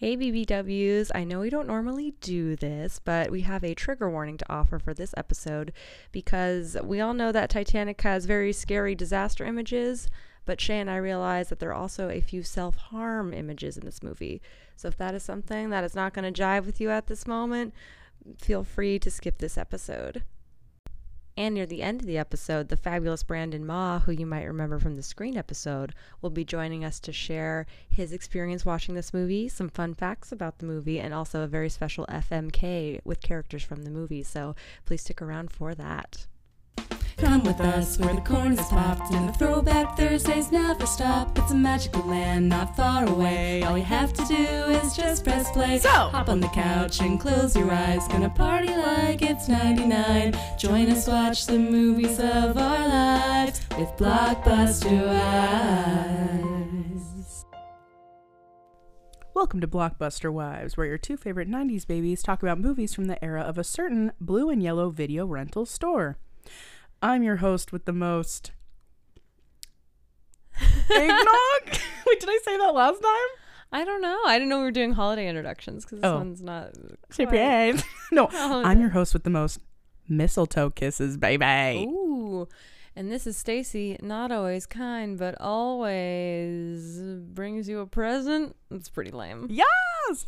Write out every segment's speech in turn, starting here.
Hey BBWs, I know we don't normally do this, but we have a trigger warning to offer for this episode because we all know that Titanic has very scary disaster images, but Shea and I realize that there are also a few self harm images in this movie. So if that is something that is not going to jive with you at this moment, feel free to skip this episode. And near the end of the episode, the fabulous Brandon Ma, who you might remember from the Scream episode, will be joining us to share his experience watching this movie, some fun facts about the movie, and also a very special FMK with characters from the movie. So please stick around for that. Come with us where the corn is popped and the throwback Thursdays never stop. It's a magical land not far away. All you have to do is just press play. So hop on the couch and close your eyes. Gonna party like it's 99. Join us, watch the movies of our lives with Blockbuster Eyes. Welcome to Blockbuster Wives, where your two favorite 90s babies talk about movies from the era of a certain blue and yellow video rental store. I'm your host with the most. Eggnog? Wait, did I say that last time? I don't know. I didn't know we were doing holiday introductions because this Oh. one's not. Surprise. no, Oh, I'm your host with the most mistletoe kisses, baby. Ooh. And this is Stacy, not always kind, but always brings you a present. It's pretty lame. Yes!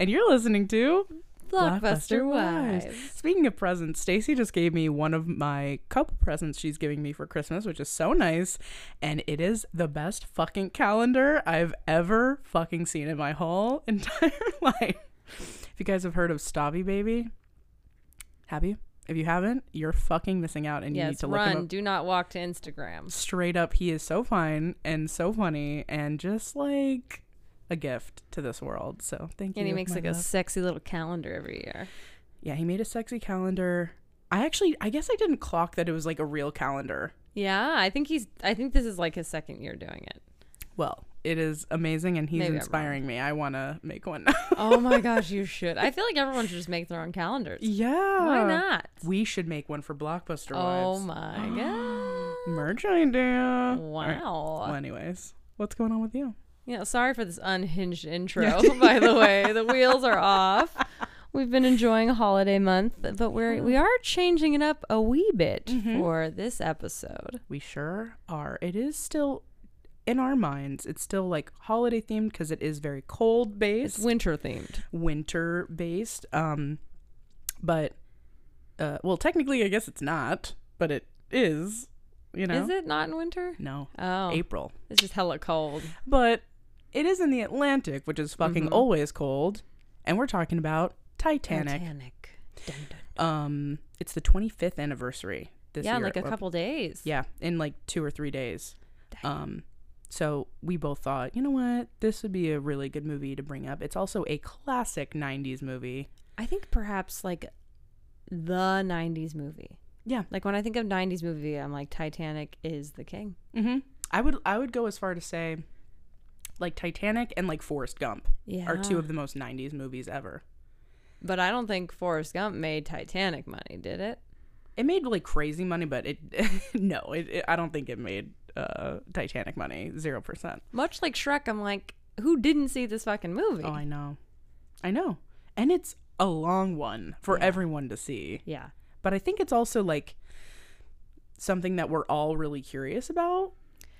And you're listening to Blockbuster Wives. Wives. Speaking of presents, Stacy just gave me one of my couple presents she's giving me for Christmas, which is so nice. And it is the best fucking calendar I've ever fucking seen in my whole entire life. If you guys have heard of Stabby Baby, have you? If you haven't, you're fucking missing out and you need Yes, to look him run. up. Do not walk to Instagram. Straight up, he is so fine and so funny and just like a gift to this world. So thank you. And he makes like a sexy little calendar every year. Yeah, he made a sexy calendar. I actually, I guess I didn't clock that it was like a real calendar. Yeah, I think he's. I think this is like his second year doing it. Well, it is amazing and he's Maybe inspiring me. I want to make one. Oh my gosh, you should. I feel like everyone should just make their own calendars. yeah. Why not? We should make one for Blockbuster Oh Wives. my god. Merch idea. Wow. Right. Well, anyways, what's going on with you? Yeah, sorry for this unhinged intro, by the way. The wheels are off. We've been enjoying a holiday month, but we're we are changing it up a wee bit Mm-hmm. for this episode. We sure are. It is still in our minds. It's still like holiday themed because it is very cold based. It's winter themed. winter based um but uh well technically i guess it's not but it is you know Is it not in winter? no Oh, april it's just hella cold. but it is in the atlantic which is fucking Mm-hmm. always cold and we're talking about titanic, Titanic. Dun, dun. um it's the 25th anniversary this Yeah, year Yeah, like a or- couple days. yeah in like two or three days um so we both thought you know what this would be a really good movie to bring up it's also a classic 90s movie I think perhaps like the 90s movie. yeah Like when I think of 90s movie, I'm like Titanic is the king. Mm-hmm. I would I would go as far to say like Titanic and like Forrest Gump Yeah. are two of the most 90s movies ever. But I don't think Forrest Gump made Titanic money, did it? It made like crazy money, but it no, it, it, I don't think it made uh Titanic money 0%. Much like Shrek, I'm like, who didn't see this fucking movie? Oh, I know. I know. And it's a long one for Yeah. everyone to see. yeah. But I think it's also like something that we're all really curious about,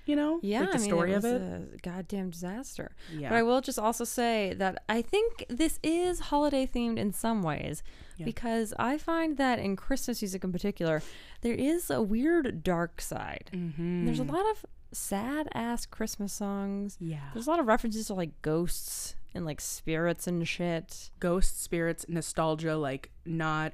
you know? Yeah, Like the I mean, story it was of it. a goddamn disaster. Yeah. But I will just also say that I think this is holiday themed in some ways Yeah. because I find that in Christmas music in particular, there is a weird dark side. mm-hmm. There's a lot of sad ass Christmas songs. Yeah. There's a lot of references to like ghosts and like spirits and shit. ghost spirits nostalgia like not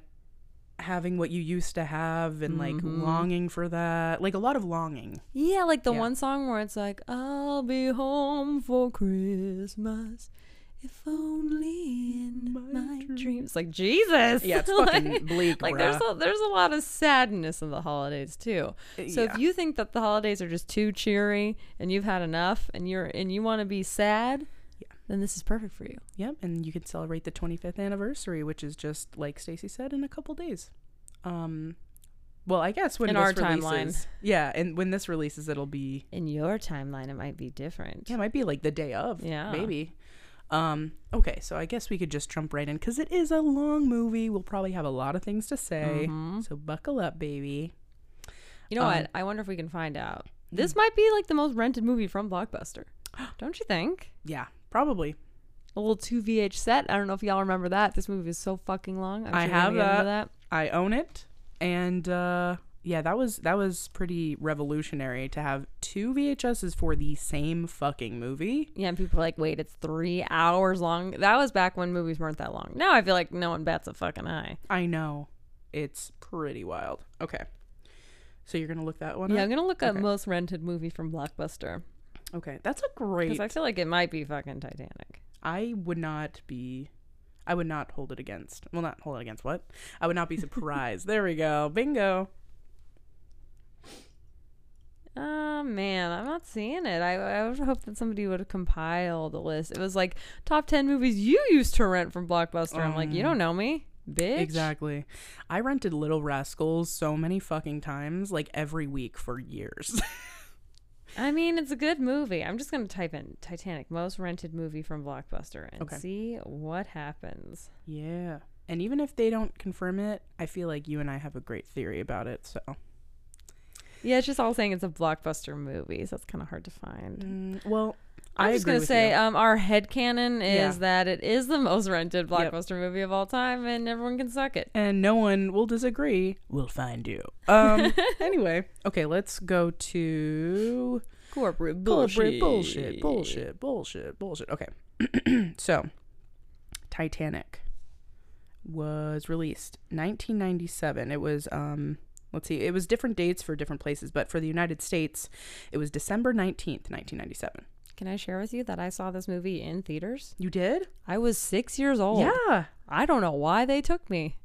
having what you used to have and like Mhm. longing for that like a lot of longing Yeah, like the Yeah. one song where it's like, I'll be home for Christmas. If only in My my, dreams." dreams. Like Jesus. yeah it's Like- fucking bleak like bruh. there's a, there's a lot of sadness in the holidays too. So Yeah. if you think that the holidays are just too cheery and you've had enough and you're and you want to be sad. Then this is perfect for you. yep and you can celebrate the 25th anniversary which is just like stacy said in a couple days um well i guess when In this our timeline. releases yeah and when this releases it'll be In your timeline, it might be different. yeah it might be like the day of Yeah. maybe Um, okay, so I guess we could just jump right in because it is a long movie. We'll probably have a lot of things to say. Mm-hmm. So buckle up, baby. You know Um, what? I wonder if we can find out. This might be like the most rented movie from Blockbuster. Don't you think? Yeah, probably. A little 2 VHS set. I don't know if y'all remember that. This movie is so fucking long. I'm I sure we're have gonna get into that. I own it, and uh, yeah, that was that was pretty revolutionary to have two VHSs for the same fucking movie. Yeah, and people are like, wait, it's three hours long. That was back when movies weren't that long. Now I feel like no one bats a fucking eye. I know, it's pretty wild. Okay, so you're gonna look that one Yeah, up. I'm gonna look up Okay. most rented movie from Blockbuster Okay, that's a great. because I feel like it might be fucking Titanic. I would not be. I would not hold it against. Well, not hold it against what? I would not be surprised. there we go. Bingo. Oh man, I'm not seeing it. I I would hope that somebody would compile the list. It was like top ten movies you used to rent from Blockbuster. I'm like, you don't um, know me, bitch. Exactly. I rented Little Rascals so many fucking times, like every week for years. I mean, it's a good movie. I'm just gonna type in Titanic most rented movie from Blockbuster and Okay. see what happens. yeah. And even if they don't confirm it, I feel like you and I have a great theory about it. So, Yeah, it's just all saying it's a blockbuster movie, so it's kind of hard to find. Mm, well, I'm just gonna say, you. um, our headcanon is Yeah. that it is the most rented Yep. blockbuster movie of all time, and everyone can suck it. and no one will disagree. We'll find you. Um. anyway, okay, let's go to Corporate bullshit, bullshit, bullshit, bullshit, bullshit. Okay, so Titanic was released 1997. It was um, let's see, it was different dates for different places, but for the United States, it was December 19th, 1997. Can I share with you that I saw this movie in theaters? You did? I was six years old. Yeah, I don't know why they took me.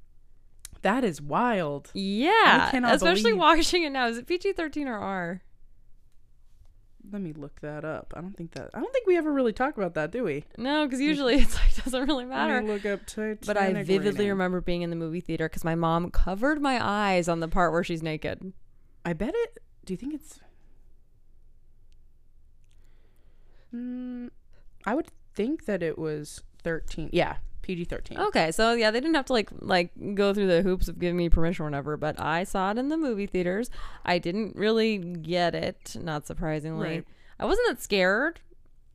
that is wild. Yeah, cannot especially believe- watching it now. Is it PG thirteen or R? Let me look that up. I don't think that. I don't think we ever really talk about that, do we? No, because mm. usually it's like doesn't really matter. look up Titanic. But I vividly rating. remember being in the movie theater because my mom covered my eyes on the part where she's naked. I bet it. Do you think it's? Mm, I would think that it was thirteen. Yeah, PG thirteen. Okay, so yeah, they didn't have to like like go through the hoops of giving me permission or whatever, but I saw it in the movie theaters. I didn't really get it, not surprisingly. Right. I wasn't that scared,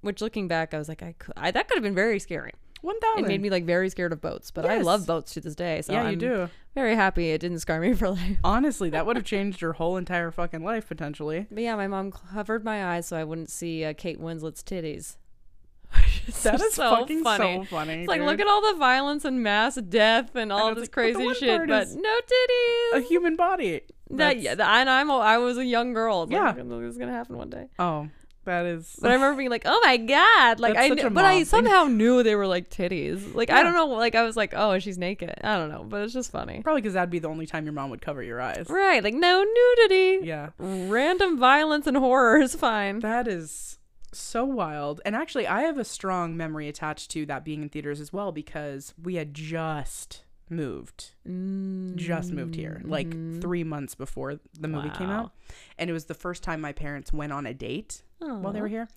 which looking back, I was like, I, could, I that could have been very scary. One It made me like very scared of boats, but I Yes. love boats to this day. So yeah, I'm you do. very happy it didn't scar me for life. Honestly, that would have changed your whole entire fucking life potentially. But yeah, my mom covered my eyes so I wouldn't see uh, Kate Winslet's titties. That is so fucking funny. so funny. It's like dude. look at all the violence and mass death and all it's this like, but the crazy one shit, part but is no titties. a human body. That That's- yeah, and I'm a, I was a young girl. It's Yeah. like, it was gonna happen one day. Oh, that is. But I remember being like, "Oh my god!" Like I, kn- but I thing. somehow knew they were like titties. Like I don't know. Like I was like, "Oh, she's naked." I don't know, but it's just funny, Probably because that'd be the only time your mom would cover your eyes. right? Like no nudity, Yeah. random violence and horror is fine. That is so wild. And actually, I have a strong memory attached to that being in theaters as well because we had just moved. Just moved here, like three months before the movie came Mm-hmm. Out. And it was the first time my parents went on a date while they were here.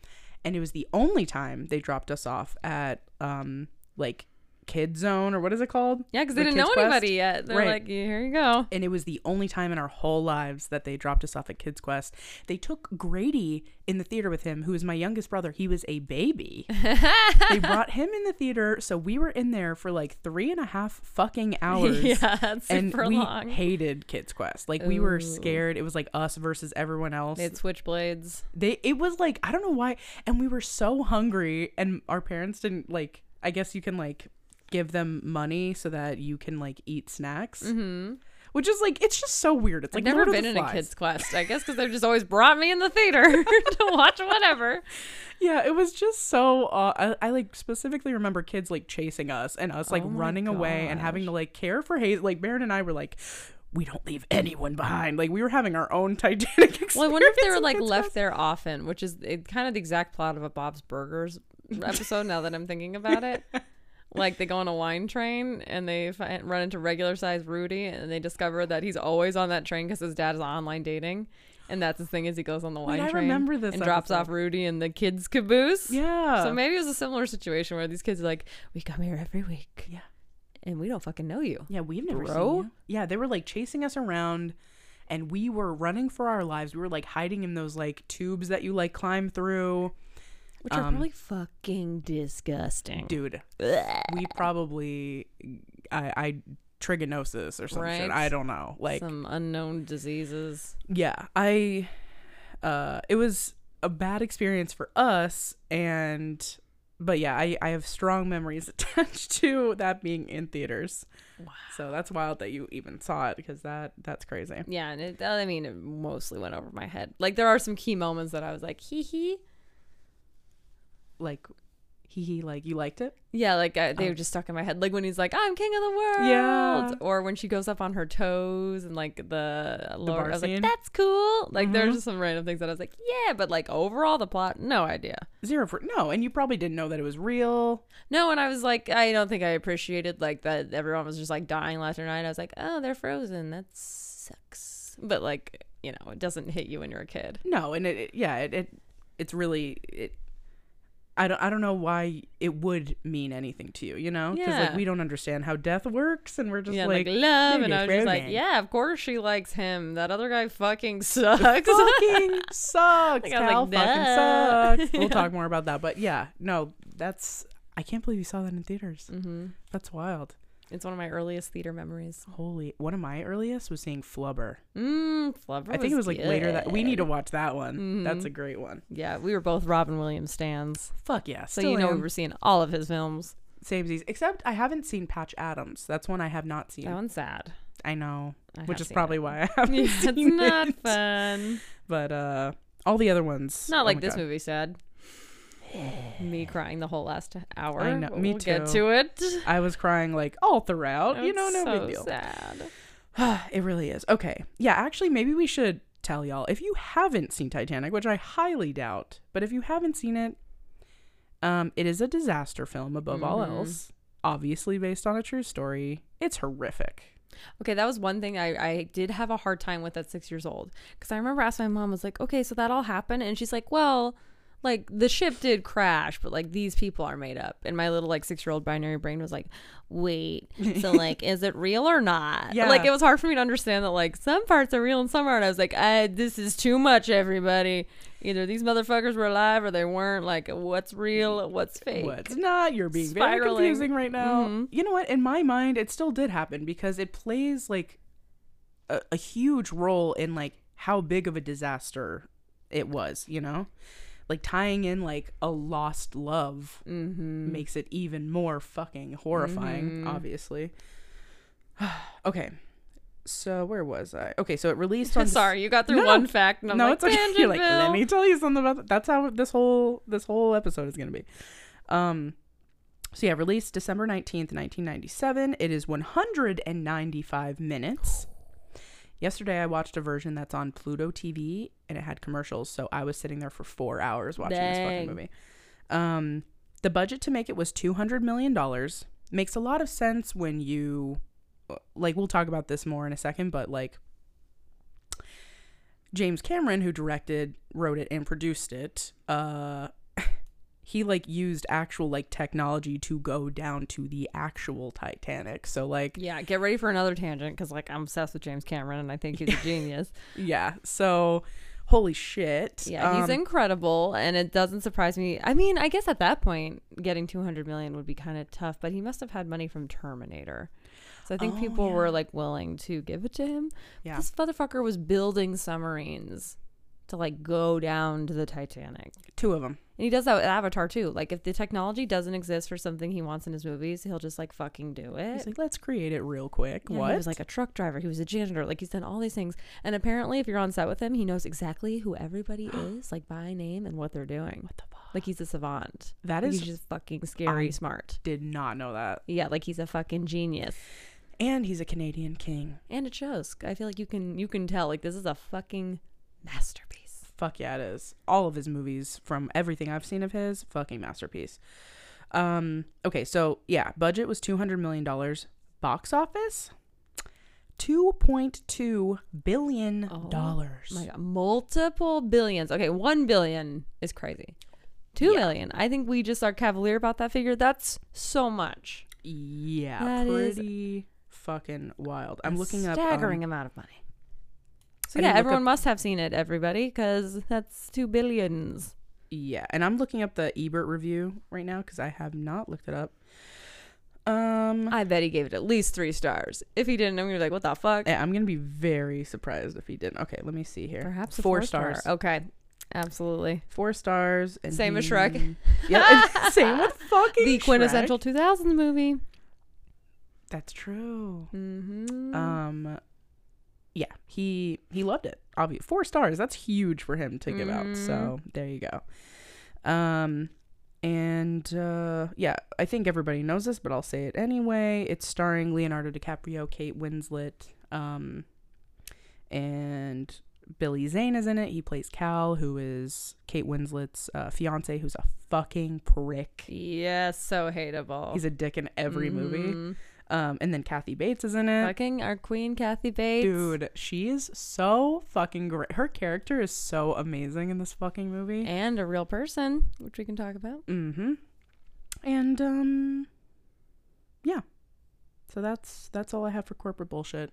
And it was the only time they dropped us off at, um, like, Kid Zone or what is it called? Yeah, because The they didn't know Quest? anybody yet. They're Right. like, "Here you go." and it was the only time in our whole lives that they dropped us off at Kids Quest. They took Grady in the theater with him, who is my youngest brother. He was a baby. they brought him in the theater, so we were in there for like three and a half fucking hours. yeah, And super we long. hated Kids Quest. Like we were scared. It was like us versus everyone else. They had switchblades. they it was like I don't know why, and we were so hungry, and our parents didn't like. I guess you can like give them money so that you can like eat snacks. Mm-hmm. Which is like it's just so weird. It's like I've never Lord been in a kids' quest. I guess because they've just always brought me in the theater to watch whatever. Yeah, it was just so. Uh, I, I like specifically remember kids like chasing us and us like Oh running away and having to like care for Hayes. Like Baron and I were like, we don't leave anyone behind. Like we were having our own Titanic experience. Well, I wonder if they were like left there often, which is it, kind of the exact plot of a Bob's Burgers episode. now that I'm thinking about it, like they go on a wine train and they fi- run into regular size Rudy, and they discover that he's always on that train because his dad is online dating. And that's his thing is he goes on the Wait, wine I train remember this and drops off Rudy in the kids' caboose. Yeah. So maybe it was a similar situation where these kids are like, we come here every week. Yeah. And we don't fucking know you. Yeah, we've never Bro? seen you. Yeah, they were like chasing us around and we were running for our lives. We were like hiding in those like tubes that you like climb through. Which are Um, probably fucking disgusting. Dude, we probably I I trichinosis or some shit. I don't know. Like Some unknown diseases. yeah, I uh it was a bad experience for us and but yeah, I I have strong memories attached to that being in theaters. Wow. So that's wild that you even saw it because that that's crazy. Yeah, and it, I mean, it mostly went over my head. Like, there are some key moments that I was like, hee hee. Like he he like you liked it? Yeah, like I, they Oh. were just stuck in my head. Like when he's like, "I'm king of the world," Yeah. or when she goes up on her toes and like the lower. bar I was scene? like, "That's cool." Like Mhm. there's just some random things that I was like, "Yeah," but like overall the plot, no idea. Zero for no, and you probably didn't know that it was real. No, and I was like, I don't think I appreciated like that everyone was just like dying last night. I was like, "Oh, they're frozen. That sucks." But like, you know, it doesn't hit you when you're a kid. No, and it, it yeah, it, it it's really it. I don't I don't know why it would mean anything to you, you know? Because like we don't understand how death works, and we're just yeah, like, like, love, and I was just like, yeah, of course she likes him. That other guy fucking sucks. fucking sucks. Like, Cal like, fucking sucks. We'll Yeah. talk more about that, but yeah, no, that's I can't believe you saw that in theaters. hmm That's wild. It's one of my earliest theater memories. Holy, one of my earliest was seeing Flubber. Mm, Flubber I think it was like later that we need to watch that one. That's Mhm. a great one. Yeah, we were both Robin Williams stands, Fuck yeah. so you know am. we were seeing all of his films. Samesies. Except I haven't seen Patch Adams. That's one I have not seen. That one's sad. I know, I which is probably it. why I haven't Yeah, it's not it. fun. But uh, all the other ones. Not oh like my this God. movie sad. Me crying the whole last hour. I know, me we'll Get to it. I was crying like all throughout. you know, no so big deal. Sad. it really is. Okay. Yeah, actually, maybe we should tell y'all if you haven't seen Titanic, which I highly doubt, but if you haven't seen it, um, it is a disaster film above all Mhm. else. Obviously based on a true story. It's horrific. Okay, that was one thing I, I did have a hard time with at six years old. Because I remember asking my mom, I was like, okay, so that all happened? And she's like, well, like the ship did crash, but like these people are made up. And my little like six year old binary brain was like, wait, so like, is it real or not? Yeah. Like it was hard for me to understand that like some parts are real and some aren't. I was like, I, this is too much, everybody. Either these motherfuckers were alive or they weren't. Like, what's real? What's fake? What's not? You're being very Spiraling. confusing right now. Mhm. You know what? In my mind, it still did happen because it plays like a, a huge role in like how big of a disaster it was. You know, like tying in like a lost love Mm-hmm. makes it even more fucking horrifying. Mhm. Obviously. okay. So where was I? Okay, so it released on. Sorry, you got through No. one fact, no, like, it's okay. You're like, let me tell you something about that. That's how this whole this whole episode is gonna be. Um, so yeah, released December nineteenth, nineteen ninety seven. It is one hundred and ninety five minutes. Yesterday, I watched a version that's on Pluto TV, and it had commercials. So I was sitting there for four hours watching this fucking movie. Um, the budget to make it was two hundred million dollars. Makes a lot of sense when you, like, we'll talk about this more in a second, but like. James Cameron, who directed, wrote it, and produced it, uh, he like used actual like technology to go down to the actual Titanic. So like, Yeah, get ready for another tangent because like I'm obsessed with James Cameron and I think he's a genius. yeah. So, holy shit. Yeah, he's Um, incredible, and it doesn't surprise me. I mean, I guess at that point, getting 200 million would be kind of tough, but he must have had money from Terminator. So I think Oh, people yeah. were like willing to give it to him. Yeah. This motherfucker was building submarines to like go down to the Titanic. two of them. And he does that with Avatar too. Like if the technology doesn't exist for something he wants in his movies, he'll just like fucking do it. He's like, let's create it real quick. Yeah, what? He was like a truck driver. He was a janitor. Like he's done all these things. And apparently, if you're on set with him, he knows exactly who everybody is, like by name and what they're doing. what the fuck? Like he's a savant. That Like, is. he's just fucking scary I- smart. did not know that. Yeah, like he's a fucking genius. And he's a Canadian king. And it shows. I feel like you can you can tell like this is a fucking masterpiece. Fuck yeah, it is. All of his movies, from everything I've seen of his, fucking masterpiece. Um. Okay, so yeah, budget was two hundred million dollars. Box office, 2.2 billion Oh dollars. My God, multiple billions. Okay, one billion is crazy. Two Yeah. million. I think we just are cavalier about that figure. That's so much. Yeah, That pretty fucking wild. I'm looking up staggering um, amount of money. So yeah, everyone up- must have seen it. Everybody, because that's two billions. yeah, and I'm looking up the Ebert review right now because I have not looked it up. Um, I bet he gave it at least three stars. If he didn't, I'm gonna be like, what the fuck? yeah, I'm gonna be very surprised if he didn't. Okay, let me see here. Perhaps four, four star. stars. Okay, absolutely. Four stars. And Same as Shrek. Yeah, same with fucking The quintessential Shrek. 2000s movie. That's true. Mm-hmm. Um, yeah, he he loved it. Obvious four stars. That's huge for him to give out. So there you go. Um, and uh, yeah, I think everybody knows this, but I'll say it anyway. It's starring Leonardo DiCaprio, Kate Winslet, um, and Billy Zane is in it. He plays Cal, who is Kate Winslet's uh, fiance, who's a fucking prick. yes, so hateable. He's a dick in every movie. Um, and then Kathy Bates is in it. Fucking our queen, Kathy Bates. Dude, she is so fucking great. Her character is so amazing in this fucking movie. And a real person, which we can talk about. Mm-hmm. And um yeah. So that's that's all I have for corporate bullshit.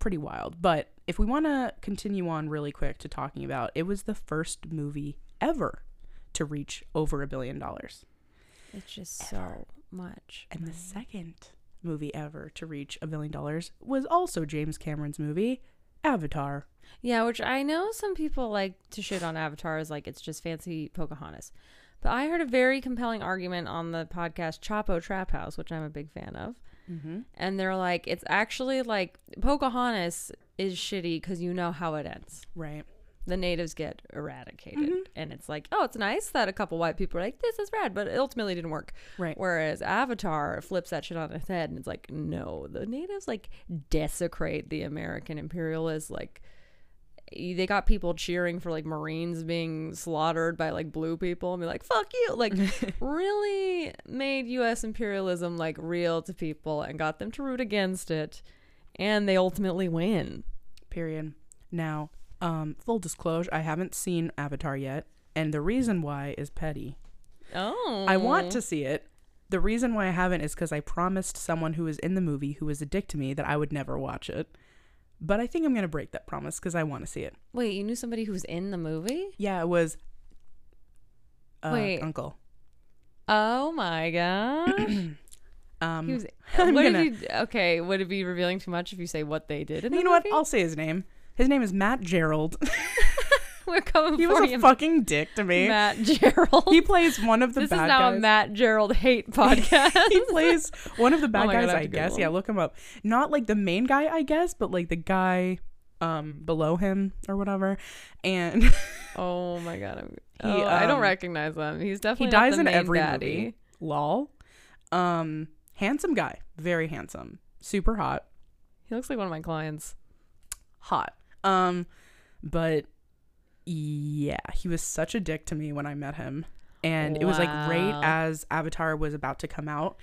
Pretty wild. But if we want to continue on really quick to talking about it was the first movie ever to reach over a billion dollars. It's just so much. And the second movie ever to reach a billion dollars was also James Cameron's movie Avatar. Yeah, which I know some people like to shit on Avatar as like it's just fancy Pocahontas. But I heard a very compelling argument on the podcast Chapo Trap House, which I'm a big fan of. Mm-hmm. And they're like, it's actually like Pocahontas is shitty because you know how it ends. Right. The natives get eradicated. Mm-hmm. And it's like, oh, it's nice that a couple white people are like, this is rad, but it ultimately didn't work. Right. Whereas Avatar flips that shit on its head and it's like, no, the natives like desecrate the American imperialists. Like, they got people cheering for like Marines being slaughtered by like blue people and be like, fuck you. Like, really made US imperialism like real to people and got them to root against it. And they ultimately win. Period. Now, um, full disclosure, I haven't seen Avatar yet, and the reason why is petty. Oh. I want to see it. The reason why I haven't is because I promised someone who was in the movie who was a dick to me that I would never watch it. But I think I'm gonna break that promise because I want to see it. Wait, you knew somebody who was in the movie? Yeah, it was. Uh, Wait. uncle. Oh my god. Um, He was. What gonna- you? Okay, would it be revealing too much if you say what they did? In the you know what? I'll say his name. His name is Matt Gerald. We're coming he for was a fucking dick to me. Matt Gerald. He plays one of the this bad is now guys. a Matt Gerald hate podcast. he plays one of the bad Oh my God, guys, I I guess. Yeah, look him up. Not like the main guy, I guess, but like the guy um below him or whatever. And oh my god, I'm, He, oh, I don't um, recognize him. He's definitely he not dies the in every daddy. movie. Lol. Um handsome guy, very handsome, super hot. He looks like one of my clients. Hot. Um but yeah, he was such a dick to me when I met him. And it was like right as Avatar was about to come out.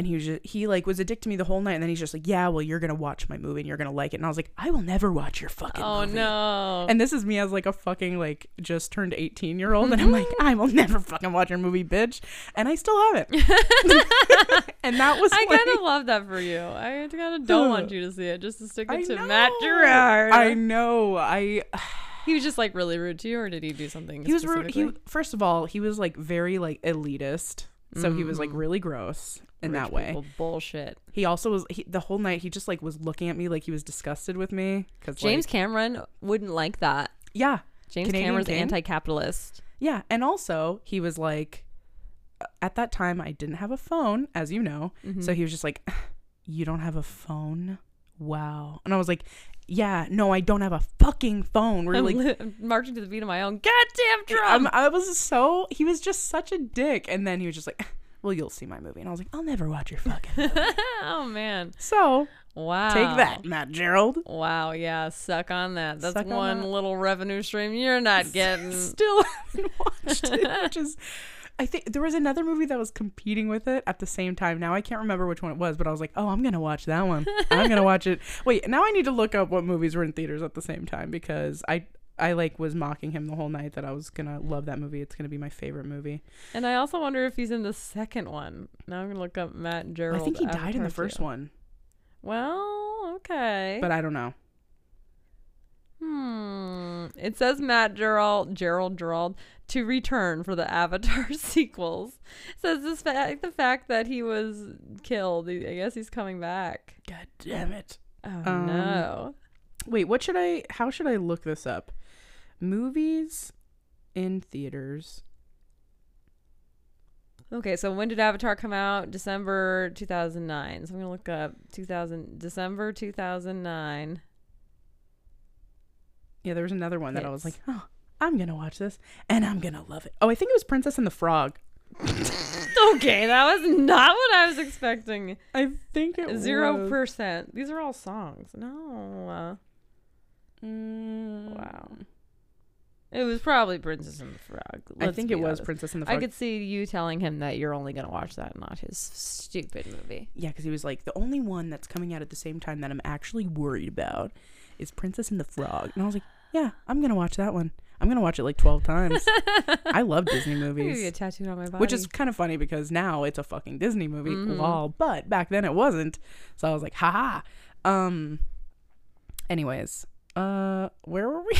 And he was just he like was a dick to me the whole night and then he's just like, Yeah, well you're gonna watch my movie and you're gonna like it. And I was like, I will never watch your fucking Oh movie. no. And this is me as like a fucking like just turned 18 year old and I'm like, I will never fucking watch your movie, bitch. And I still haven't. and that was I like, kind of love that for you. I kind of don't want you to see it, just to stick I it to know. Matt Gerald. I know. I he was just like really rude to you, or did he do something? he was rude. He first of all, he was like very like elitist. So he was like Mhm. really gross in Rich that way. bullshit. He also was he, the whole night. He just like was looking at me like he was disgusted with me because James Cameron wouldn't like that. yeah, James Canadian Cameron's King? anti-capitalist. yeah, and also he was like, at that time I didn't have a phone, as you know. Mm-hmm. So he was just like, "You don't have a phone? Wow." And I was like, "Yeah, no, I don't have a fucking phone." We're I'm like, li- marching to the beat of my own goddamn I'm, drum. I was so he was just such a dick, and then he was just like, "Well, you'll see my movie," and I was like, "I'll never watch your fucking." movie." oh man! so Wow. take that, Matt Gerald. Wow. Yeah. Suck on that. That's Suck on one that. little revenue stream you're not getting. Still haven't watched it, which is I think there was another movie that was competing with it at the same time. Now I can't remember which one it was, but I was like, oh, I'm gonna watch that one. I'm gonna watch it. Wait, now I need to look up what movies were in theaters at the same time because I I like was mocking him the whole night that I was gonna love that movie. It's gonna be my favorite movie. And I also wonder if he's in the second one. Now I'm gonna look up Matt Gerald. I think he died in the first 2. one, Well, okay. but I don't know. Hmm. It says Matt Gerald, Gerald Gerald to return for the Avatar sequels. It says this fact, the fact that he was killed. I guess he's coming back. God damn it. Oh Um, no. Wait, what should I? How should I look this up? Movies in theaters. Okay, so when did Avatar come out? December 2009. So I'm gonna look up 2000 December 2009. Yeah, there was another one that I was like, oh, I'm gonna watch this and I'm gonna love it. Oh, I think it was Princess and the Frog. okay, that was not what I was expecting. I think it Zero was. percent. These are all songs. No. Mm, Wow. It was probably Princess and the Frog. I think it was honest. Princess and the Frog. I could see you telling him that you're only gonna watch that, and not his stupid movie. yeah, because he was like, the only one that's coming out at the same time that I'm actually worried about is Princess and the Frog. And I was like, yeah, I'm gonna watch that one. I'm gonna watch it like 12 times. I love Disney movies. get tattooed on my body. Which is kind of funny because now it's a fucking Disney movie, Mhm. lol. But back then it wasn't, so I was like, haha. Um. Anyways, uh, where were we?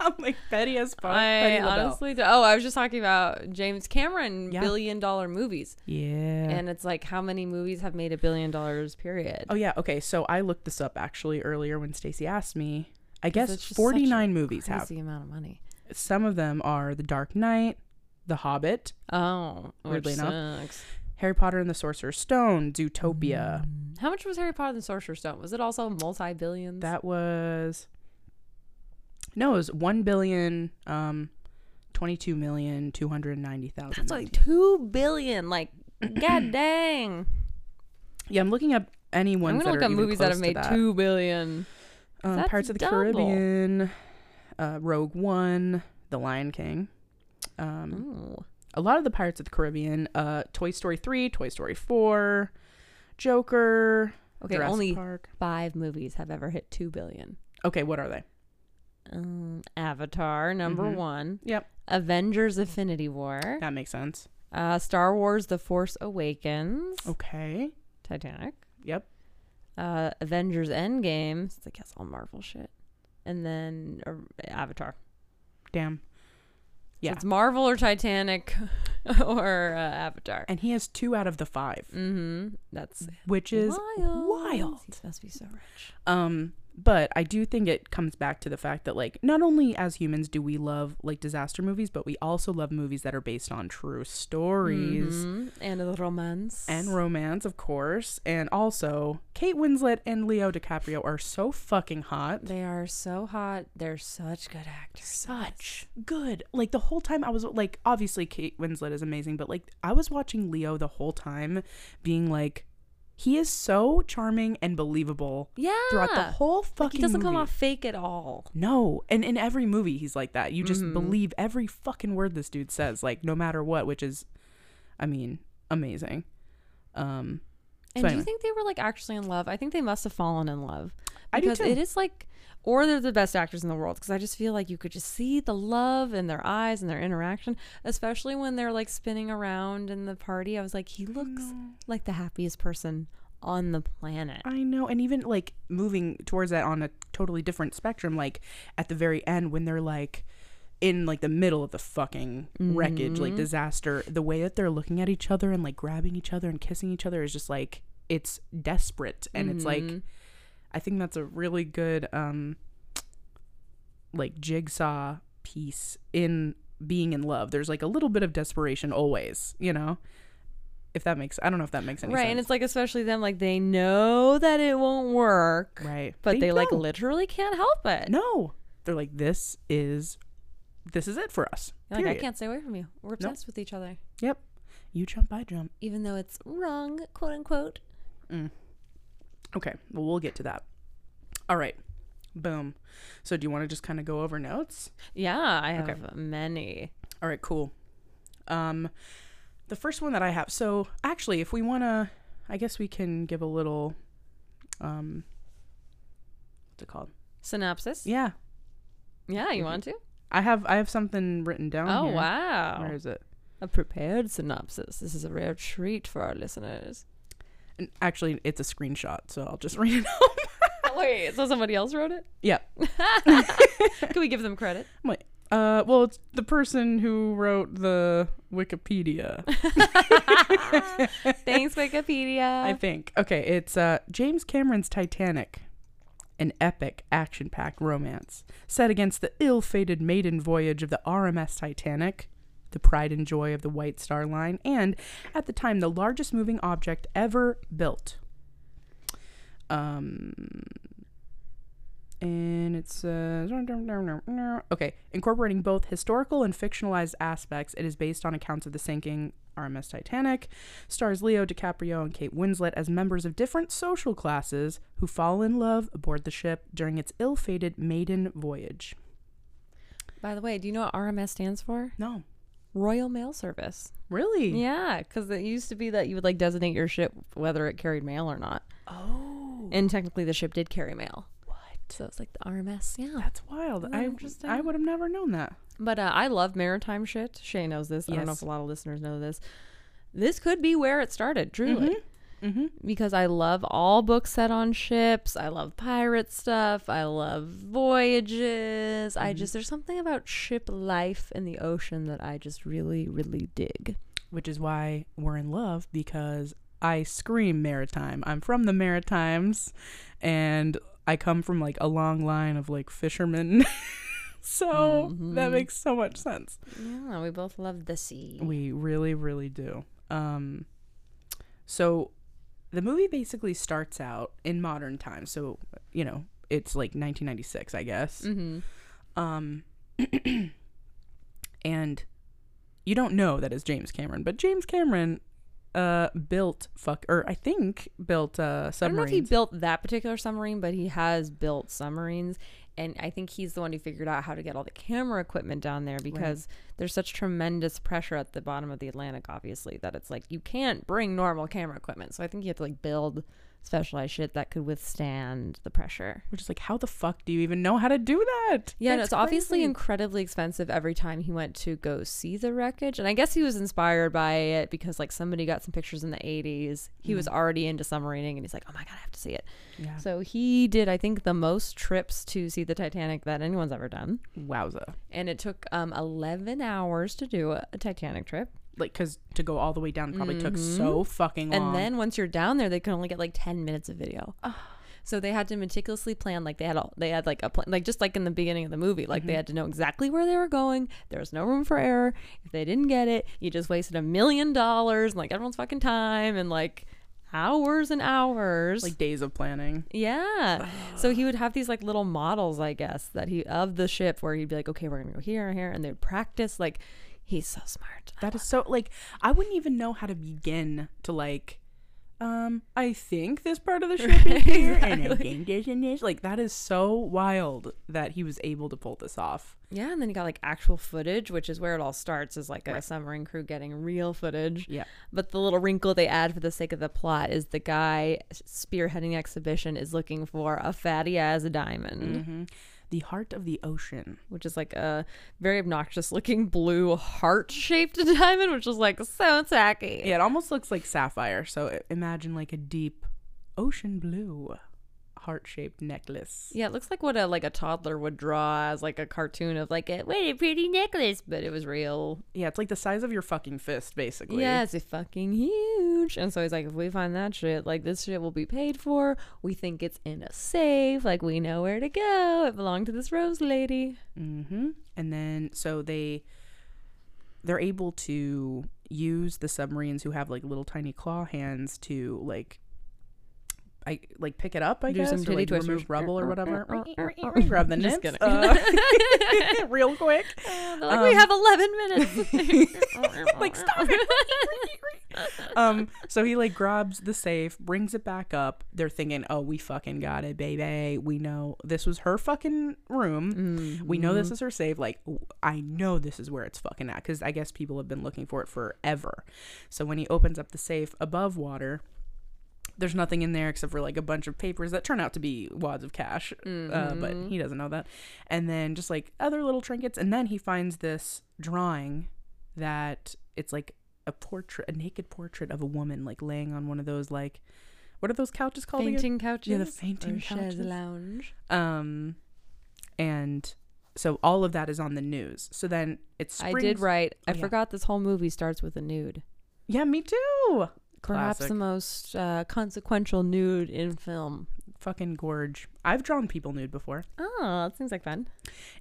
I'm like petty as fuck. I honestly do- oh, I was just talking about James Cameron Yeah. billion dollar movies. yeah. And it's like how many movies have made a billion dollars period? oh yeah. Okay. So I looked this up actually earlier when Stacy asked me. I guess it's just such 49 a movies have. Crazy amount of money. Some of them are The Dark Knight, The Hobbit, Oh, Weirdly enough. sucks. Harry Potter and the Sorcerer's Stone, Zootopia. How much was Harry Potter and the Sorcerer's Stone? Was it also multi billions? That was no, it was one billion, um, twenty-two million two hundred ninety thousand. That's like two billion. Like, god dang. yeah, I'm looking up any I'm gonna look up movies that have made that. two billion. Um, Pirates of the double. Caribbean, uh, Rogue One, The Lion King. Um, Ooh. A lot of the Pirates of the Caribbean, uh, Toy Story three, Toy Story four, Joker. Okay, Jurassic only Park. five movies have ever hit two billion. Okay, what are they? Um, Avatar number Mhm. one. Yep. Avengers: Infinity War. That makes sense. Uh, Star Wars: The Force Awakens. Okay. Titanic. Yep. Uh, Avengers: Endgame. It's like that's all Marvel shit. And then uh, Avatar. Damn. So Yeah. it's Marvel or Titanic or uh, Avatar. And he has two out of the five, Mm-hmm. That's which is wild. wild. He must be so rich. Um, but I do think it comes back to the fact that like not only as humans do we love like disaster movies, but we also love movies that are based on true stories Mhm. And romance. and romance, of course. And also, Kate Winslet and Leo DiCaprio are so fucking hot. They are so hot. They're such good actors. Such good. Like the whole time I was like obviously Kate Winslet is amazing, but like I was watching Leo the whole time being like he is so charming and believable Yeah. throughout the whole fucking like he doesn't come off fake at all. No, and in every movie he's like that. You just Mhm. believe every fucking word this dude says, like no matter what, which is, I mean, amazing. Um, And So do you think they were like actually in love? I think they must have fallen in love. I do Because it is like, or they're the best actors in the world. Because I just feel like you could just see the love in their eyes and their interaction, especially when they're like spinning around in the party. I was like, he looks like the happiest person on the planet. I know, and even like moving towards that on a totally different spectrum, like at the very end when they're like in like the middle of the fucking wreckage, like Mhm. disaster, the way that they're looking at each other and like grabbing each other and kissing each other is just like it's desperate, and it's like Mhm. I think that's a really good um like jigsaw piece in being in love. There's like a little bit of desperation always, you know? If that makes I don't know if that makes any sense. right, sense. and it's like especially them, like they know that it won't work, right. but they, like literally can't help it. No. They're like this is this is it for us. Like I can't stay away from you. We're obsessed with each other, Yep. You jump I jump. even though it's wrong, quote unquote. Okay. Well, we'll get to that. All right. Boom. So do you want to just kind of go over notes? Yeah, I have Okay. many. All right, cool. Um, the first one that I have. So actually, if we want to, I guess we can give a little. Um, what's it called? Synopsis. Yeah, Yeah, you want to? I have. I have something written down. Oh here. wow. Where is it? A prepared synopsis. This is a rare treat for our listeners. And actually, it's a screenshot, so I'll just read it out. Wait, so somebody else wrote it? yeah. Can we give them credit? I'm uh, well, it's the person who wrote the Wikipedia. Thanks, Wikipedia. I think. Okay, it's uh, James Cameron's Titanic, an epic, action packed romance set against the ill fated maiden voyage of the RMS Titanic, the pride and joy of the White Star Line, and at the time, the largest moving object ever built. Um, and it says okay incorporating both historical and fictionalized aspects it is based on accounts of the sinking rms titanic stars leo dicaprio and kate winslet as members of different social classes who fall in love aboard the ship during its ill-fated maiden voyage By the way, do you know what RMS stands for? no Royal Mail Service. really Yeah, because it used to be that you would like designate your ship whether it carried mail or not. oh And technically, the ship did carry mail. What? So it's like the RMS. Yeah. that's wild i interesting? i would have never known that But uh, I love maritime shit. Shea knows this. I don't know if a lot of listeners know this. This could be where it started, truly. mm-hmm. Because I love all books set on ships. I love pirate stuff. I love voyages. I just, there's something about ship life in the ocean that I just really, really dig. which is why we're in love because I scream maritime. I'm from the Maritimes and I come from like a long line of like fishermen. so that Mhm. makes so much sense. Yeah, we both love the sea. We really really do. Um so the movie basically starts out in modern times. So, you know, it's like 1996, I guess. Mm-hmm. Um, and you don't know that is James Cameron, but James Cameron uh built fuck or I think built uh I don't know if he built that particular submarine, but he has built submarines. And I think he's the one who figured out how to get all the camera equipment down there because there's such tremendous pressure at the bottom of the Atlantic, obviously, that it's like you can't bring normal camera equipment. So I think you have to like build specialized shit that could withstand the pressure. Which is like, how the fuck do you even know how to do that? Yeah, no, it's obviously incredibly expensive every time he went to go see the wreckage. And I guess he was inspired by it because like somebody got some pictures in the 80s. He was already into submarining and he's like, "Oh my god, I have to see it." yeah. So he did I think the most trips to see the Titanic that anyone's ever done. Wowza. And it took um 11 hours to do a, a Titanic trip. Like, cause to go all the way down probably took so fucking long. Mm-hmm. And then once you're down there, they could only get like 10 minutes of video. So they had to meticulously plan, like they had all, they had like a plan, like just like in the beginning of the movie, like they had to know exactly where they were going. There was no room for error. If they didn't get it, you just wasted a million dollars and like everyone's fucking time and like hours and hours. like days of planning. Yeah. So he would have these like little models, I guess, that he of the ship where he'd be like, okay, we're gonna go here and here, and they'd practice. Like, he's so smart. That is so like I wouldn't even know how to begin to like um I think this part of the ship is here and I think this and this like that is so wild that he was able to pull this off. Yeah, and then you got like actual footage, which is where it all starts, is like a submarine crew getting real footage. Yeah. But the little wrinkle they add for the sake of the plot is the guy spearheading the exhibition is looking for a fatty as a diamond, hmm The heart of the ocean. which is like a very obnoxious looking blue heart shaped diamond, which is like so tacky. Yeah, it almost looks like sapphire. So imagine like a deep ocean blue heart-shaped necklace. Yeah, it looks like what a like a toddler would draw as like a cartoon of like a what a pretty necklace, but it was real. Yeah, it's like the size of your fucking fist basically. Yeah, it's a fucking huge. And so he's like, if we find that shit, like this shit will be paid for. We think it's in a safe. Like we know where to go. It belonged to this rose lady. Mm-hmm. And then so they they're able to use the submarines who have like little tiny claw hands to like I like pick it up, I Do guess, some or like twisters. remove rubble or whatever. Grab the kidding. uh, real quick. They're like, we Um, have 11 minutes. like stop it. um, so he like grabs the safe, brings it back up. They're thinking, "Oh, we fucking got it, baby. We know this was her fucking room. We know this is her safe. Like, I know this is where it's fucking at because I guess people have been looking for it forever. So when he opens up the safe above water." There's nothing in there except for like a bunch of papers that turn out to be wads of cash, uh, but he doesn't know that. And then just like other little trinkets, and then he finds this drawing that it's like a portrait, a naked portrait of a woman like laying on one of those like, what are those couches called? again? Fainting couches. Yeah, the fainting or couches. lounge. Um, and so all of that is on the news. So then it's I did write. I Oh, yeah. forgot this whole movie starts with a nude. Yeah, me too. Perhaps Classic. the most uh, consequential nude in film. Fucking gorge. I've drawn people nude before. Oh, that seems like fun.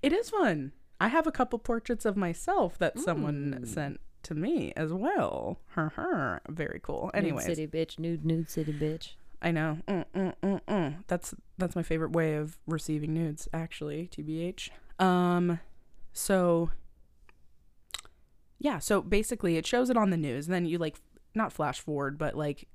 It is fun. I have a couple portraits of myself that someone Ooh. sent to me as well. Her, her. Very cool. Anyways, nude city bitch, nude nude city bitch. I know. Mm, mm, mm, mm. That's that's my favorite way of receiving nudes, actually. Tbh. Um, so yeah. So basically, it shows it on the news, and then you like not flash forward, but like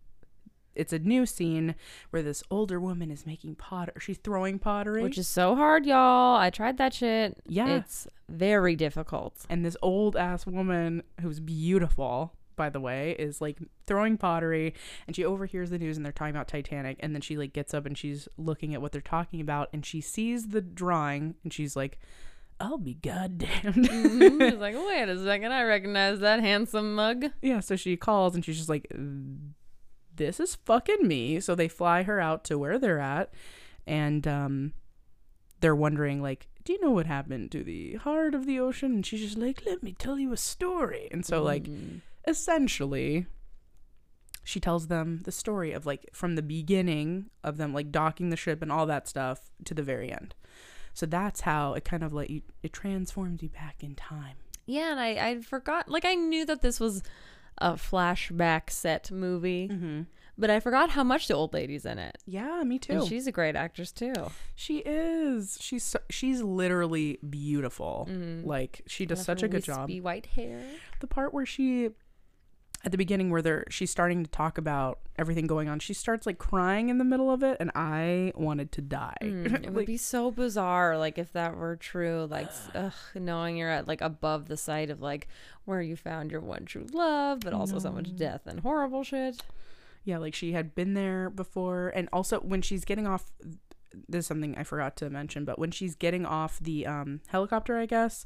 it's a new scene where this older woman is making potter. She's throwing pottery, Which is so hard, y'all. I tried that shit. Yeah. It's very difficult. and this old ass woman who's beautiful by the way is like throwing pottery and she overhears the news and they're talking about titanic and then she like gets up and she's looking at what they're talking about and she sees the drawing and she's like i'll be goddamned It's like, wait a second, I recognize that handsome mug. yeah so she calls and she's just like this is fucking me. So they fly her out to where they're at and um they're wondering like do you know what happened to the heart of the ocean? And she's just like let me tell you a story. And so like Mm. essentially she tells them the story of like from the beginning of them like docking the ship and all that stuff to the very end so that's how it kind of like you, it transforms you back in time Yeah, and I, I forgot. Like, I knew that this was a flashback set movie, mm-hmm. but I forgot how much the old lady's in it. yeah me too And she's a great actress, too. she is she's so, she's literally beautiful like she does such a good job white hair. the part where she at the beginning where they're she's starting to talk about everything going on she starts like crying in the middle of it and i wanted to die Mm, it would be so bizarre, like if that were true. Like, ugh, knowing you're at like above the site of like where you found your one true love, but also so much death and horrible shit. yeah like she had been there before and also when she's getting off this is something i forgot to mention but when she's getting off the um, helicopter i guess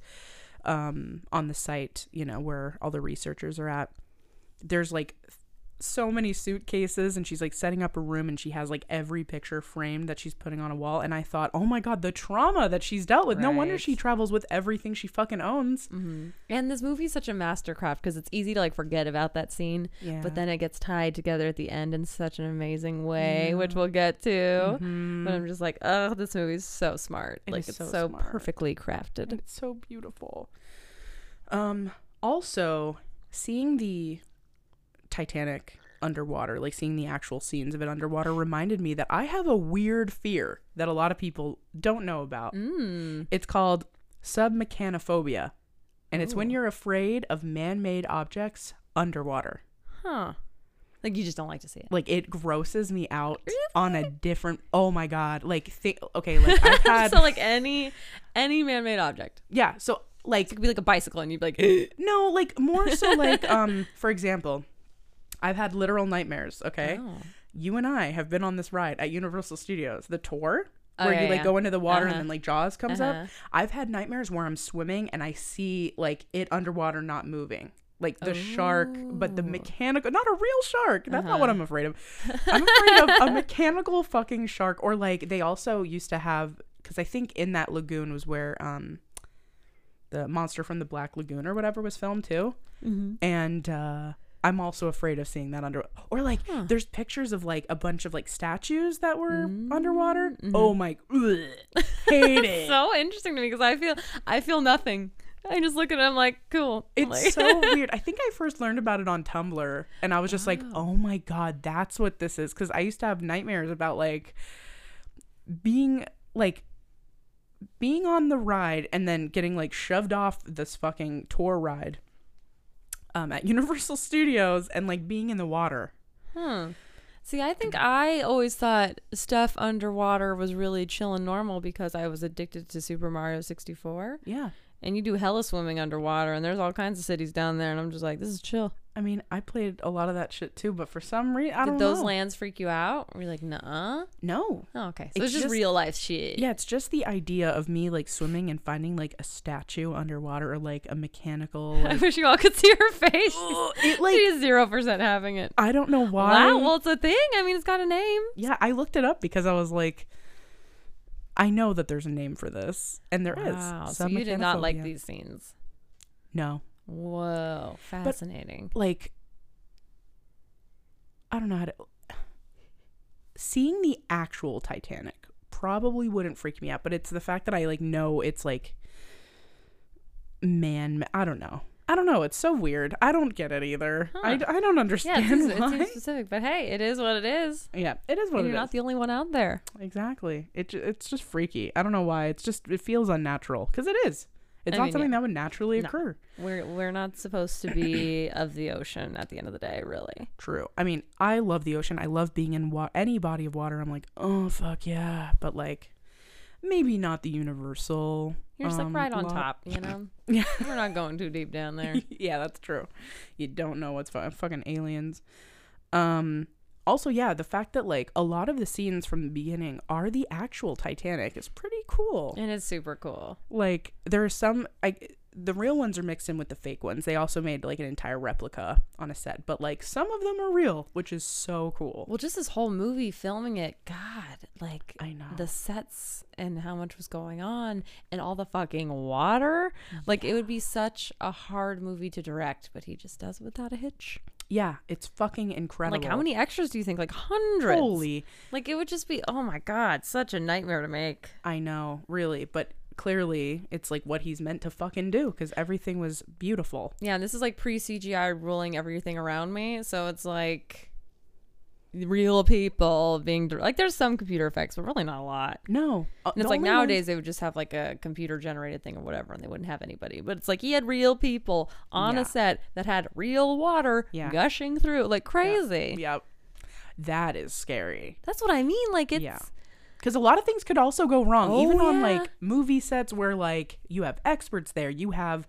um, on the site you know where all the researchers are at there's like so many suitcases and she's like setting up a room and she has like every picture framed that she's putting on a wall and i thought oh my god the trauma that she's dealt with no wonder she travels with everything she fucking owns And this movie's such a mastercraft because it's easy to like forget about that scene, yeah but then it gets tied together at the end in such an amazing way, which we'll get to. Mhm. But I'm just like, oh, this movie's so smart. It like it's so so, perfectly crafted. and it's so beautiful. Um, also seeing the Titanic underwater, like seeing the actual scenes of it underwater, reminded me that I have a weird fear that a lot of people don't know about. Mm. It's called submechanophobia, and it's when you're afraid of man-made objects underwater. Huh. Like you just don't like to see it. Like it grosses me out on a different. Oh my god! Like think. Okay, like I've had. so like any any man-made object. yeah. So like It could be like a bicycle, and you'd be like, No, like more so like um for example, I've had literal nightmares, okay? Oh. You and I have been on this ride at Universal Studios, the tour Oh, where yeah, you like yeah. go into the water Uh-huh. and then like Jaws comes Uh-huh. up. I've had nightmares where I'm swimming and I see like it underwater not moving. Like the shark, but the mechanical, not a real shark. That's not what Uh-huh. I'm afraid of. I'm afraid of a mechanical fucking shark. Or like they also used to have, because I think in that lagoon was where um the monster from the Black Lagoon or whatever was filmed too. Mm-hmm. And uh, I'm also afraid of seeing that under. Or like Huh. there's pictures of like a bunch of like statues that were underwater. Mhm. Oh my, ugh, hate it. so interesting to me because I feel I feel nothing. I just look at it. I'm like, cool. It's Like- so weird. I think I first learned about it on Tumblr and I was just like, oh my God, that's what this is. Because I used to have nightmares about like being like being on the ride and then getting like shoved off this fucking tour ride um, at Universal Studios and like being in the water. Hmm. See, I think I always thought stuff underwater was really chill and normal because I was addicted to Super Mario 64. Yeah. And you do hella swimming underwater, and there's all kinds of cities down there, and I'm just like, this is chill. I mean, I played a lot of that shit too, but for some reason, I Did don't those know. lands freak you out? Were you like, nah? no. Oh, okay. So It's just, real life shit. Yeah, it's just the idea of me like swimming and finding like a statue underwater or like a mechanical. I Like, wish you all could see her face. Oh, it like she is zero percent having it. I don't know why. Wow. Well, it's a thing. I mean, it's got a name. yeah, I looked it up because I was like, I know that there's a name for this, and there is. Wow. So you did not like these scenes. No, Whoa. Fascinating. like I don't know how to. Seeing the actual Titanic probably wouldn't freak me out, but it's the fact that I like know it's like man. I don't know. I don't know. It's so weird. I don't get it either. I, Huh. I don't understand it seems, it seems specific, but hey, it is what it is. yeah, it is what and it you're is. not the only one out there. Exactly. It it's just freaky. I don't know why. It's just it feels unnatural because it is. It's I not mean, something yeah. that would naturally No. occur. We're we're not supposed to be of the ocean at the end of the day, really. True. I mean, I love the ocean. I love being in wa- any body of water. I'm like, oh fuck yeah. But like, maybe not the universal. You're just um, like right on law. top, you know. Yeah. We're not going too deep down there. yeah, that's true. You don't know what's fu- fucking aliens. Um. Also, yeah, the fact that like a lot of the scenes from the beginning are the actual Titanic is pretty cool. And it's super cool. like there are some I the real ones are mixed in with the fake ones. They also made like an entire replica on a set, but like some of them are real, which is so cool. Well, just this whole movie filming it, God, like I know. the sets and how much was going on and all the fucking water. Like it would be such a hard movie to direct, but he just does it without a hitch. Yeah, it's fucking incredible. Like how many extras do you think? Like hundreds. Holy, Like it would just be oh my god, such a nightmare to make. I know, really, but clearly it's like what he's meant to fucking do because everything was beautiful. Yeah, and this is like pre CGI ruling everything around me, so it's like real people being like there's some computer effects, but really not a lot. No, uh, And it's like nowadays ones- they would just have like a computer generated thing or whatever, and they wouldn't have anybody. But it's like he had real people on Yeah. a set that had real water Yeah. gushing through, like crazy. Yep, that is scary. That's what I mean. Like it's Yeah. Because a lot of things could also go wrong, Oh, even on like movie sets where like you have experts there, you have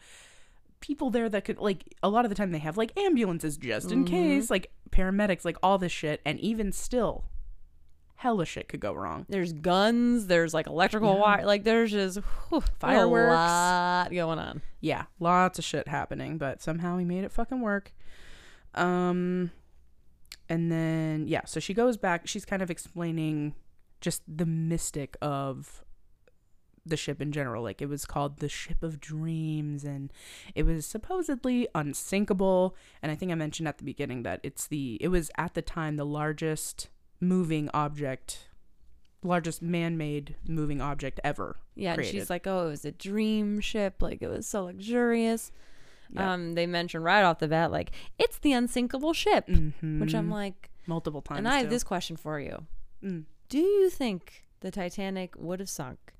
people there that could like a lot of the time they have like ambulances just in Mm-hmm. case, like paramedics, like all this shit, and even still, hella shit could go wrong. there's guns, there's like electrical wire, like there's just whew, Fireworks. a lot going on. Yeah, lots of shit happening, but somehow he made it fucking work. Um, and then yeah, so she goes back. She's kind of explaining just the mystic of the ship in general. Like it was called the Ship of Dreams, and it was supposedly unsinkable. And I think I mentioned at the beginning that it's the it was at the time the largest moving object, largest man-made moving object ever. Yeah, and she's like, "Oh, it was a dream ship. Like it was so luxurious." Yeah. Um, they mentioned right off the bat, like it's the unsinkable ship, which I'm like, multiple times. and I have too. this question for you: Mm. Do you think the Titanic would have sunk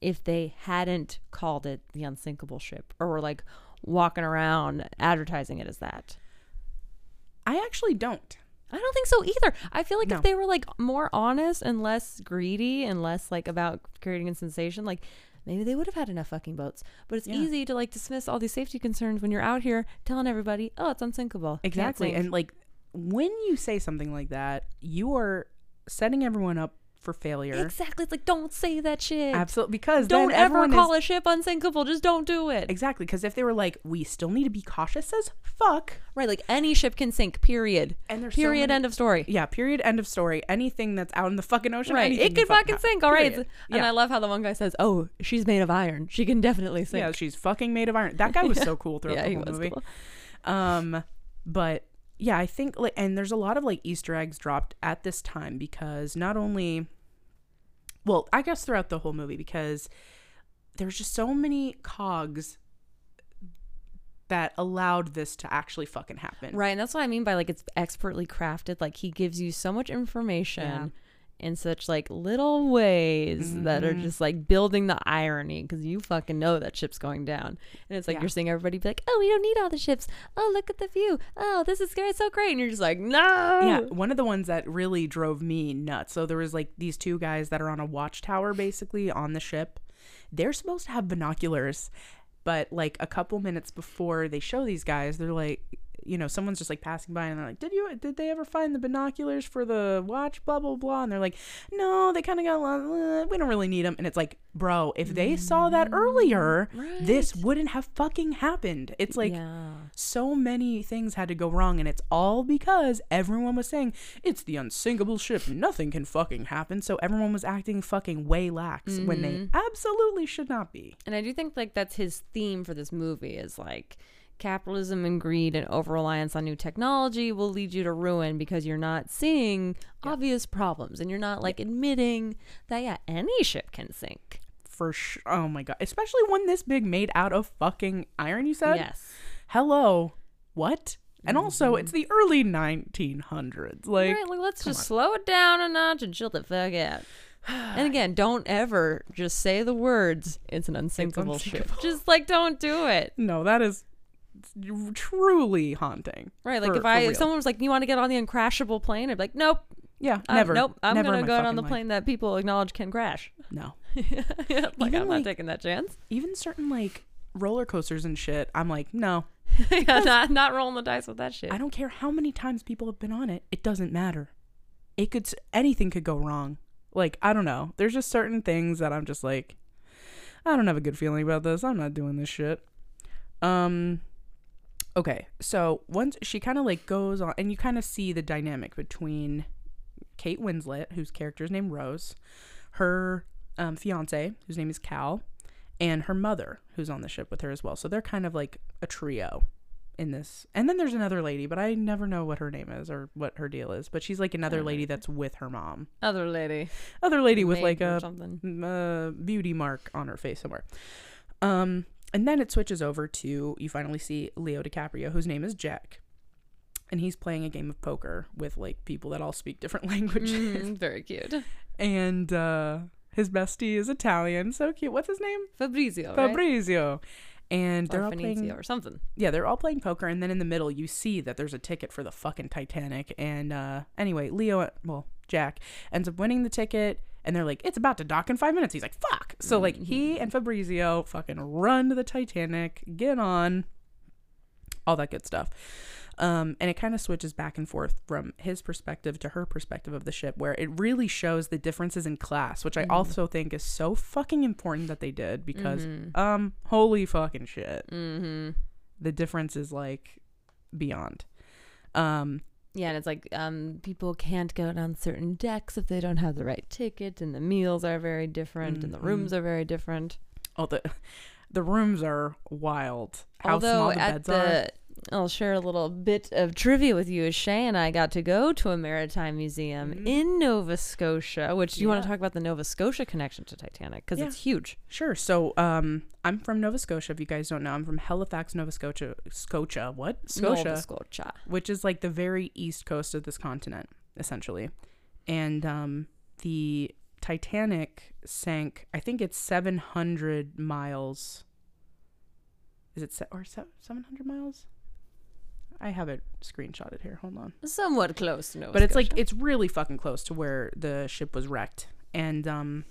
if they hadn't called it the unsinkable ship, or were like walking around advertising it as that? I actually don't. I don't think so either. I feel like No. if they were like more honest and less greedy and less like about creating a sensation, like maybe they would have had enough fucking boats. But it's Yeah. easy to like dismiss all these safety concerns when you're out here telling everybody, "Oh, it's unsinkable." Exactly. And like when you say something like that, you are setting everyone up for failure. exactly, it's like don't say that shit. Absolutely. Because Don't ever call is, a ship unsinkable. Just don't do it. Exactly. Because if they were like, we still need to be cautious as fuck. Right, like any ship can sink. Period. And there's so period. many- end of story. Yeah. Period. End of story. Anything that's out in the fucking ocean. Right, it could can fucking sink. All right, and Yeah. I love how the one guy says, "Oh, she's made of iron. She can definitely sink." Yeah, she's fucking made of iron. That guy was so cool throughout yeah, the he whole was movie. cool. Um, but yeah, I think like, and there's a lot of like Easter eggs dropped at this time because not only, well, I guess throughout the whole movie because there's just so many cogs that allowed this to actually fucking happen. Right, and that's what I mean by like it's expertly crafted. Like he gives you so much information in such like little ways that are Mhm. just like building the irony because you fucking know that ship's going down. And it's like Yeah. you're seeing everybody be like, oh, we don't need all the ships. Oh, look at the view. Oh, this is great. So great. And you're just like, no. Yeah, one of the ones that really drove me nuts. So there was like these two guys that are on a watchtower basically on the ship. They're supposed to have binoculars, but like a couple minutes before they show these guys, they're like you know, someone's just like passing by and they're like, "Did you did they ever find the binoculars for the watch blah blah blah?" And they're like, "No, they kind of got uh, we don't really need them." And it's like, "Bro, if they saw that earlier, this wouldn't have fucking happened." It's like yeah. so many things had to go wrong and it's all because everyone was saying it's the unsinkable ship nothing can fucking happen so everyone was acting fucking way lax when they absolutely should not be And I do think like that's his theme for this movie is like capitalism and greed and over reliance on new technology will lead you to ruin because you're not seeing obvious problems and you're not like admitting that yeah any ship can sink. for sure oh my god especially one this big made out of fucking iron you said yes. hello what and also mm-hmm. it's the early 1900s like right, like let's just slow it down a notch and chill the fuck out. And again, don't ever just say the words "it's an unsinkable, ship." unsinkable. Just like don't do it. no that is truly haunting Right? Like For- if I if someone was like, "You want to get on the uncrashable plane?" I'd be like, "Nope, yeah Uh, never nope, I'm never gonna go on the life. plane that people acknowledge can crash. no yeah, like Even, I'm not like- taking that chance. even certain like roller coasters and shit i'm like no yeah, not not rolling the dice with that shit. I don't care how many times people have been on it. It doesn't matter. It could anything could go wrong. Like I don't know. There's just certain things that I'm just like I don't have a good feeling about this. I'm not doing this shit. Um okay. So once she kind of like goes on and you kind of see the dynamic between Kate Winslet, whose character is named Rose, her um, fiance, whose name is Cal, and her mother, who's on the ship with her as well. So they're kind of like a trio in this. And then there's another lady, but I never know what her name is or what her deal is. But she's like another lady that's with her mom. Other lady, Other lady with maid like a something. uh, beauty mark on her face somewhere. Um, and then it switches over to you finally see Leo DiCaprio, whose name is Jack. And he's playing a game of poker with like people that all speak different languages. Mhm, very cute. And uh, his bestie is Italian. So cute. What's his name? Fabrizio, right? Fabrizio. And they're or all playing or something. yeah, they're all playing poker, and then in the middle, you see that there's a ticket for the fucking Titanic. And uh, anyway, Leo, well, Jack ends up winning the ticket, and they're like, it's about to dock in five minutes. He's like, fuck. So, like, he and Fabrizio fucking run to the Titanic, get on, all that good stuff. Um, and it kind of switches back and forth from his perspective to her perspective of the ship, where it really shows the differences in class, which I also think is so fucking important that they did because, um, holy fucking shit Mm-hmm. the difference is like beyond. Um, Yeah, and it's like um, people can't go down certain decks if they don't have the right ticket, and the meals are very different, and the Mhm. rooms are very different. oh the the rooms are wild. How Although small the at beds the, are. I'll share a little bit of trivia with you. As Shea and I got to go to a maritime museum Mhm. in Nova Scotia. Which you want to talk about the Nova Scotia connection to Titanic because Yeah. it's huge. Sure. So, um, I'm from Nova Scotia. If you guys don't know, I'm from Halifax, Nova Scotia. Scotia. What? Scotia. Nova Scotia. which is like the very east coast of this continent, essentially. And um, the Titanic sank. I think it's 700 miles. Is it se- or 700 miles? I have it screenshotted here. Hold on. Somewhat close to Nova but it's like it's really fucking close to where the ship was wrecked. And um,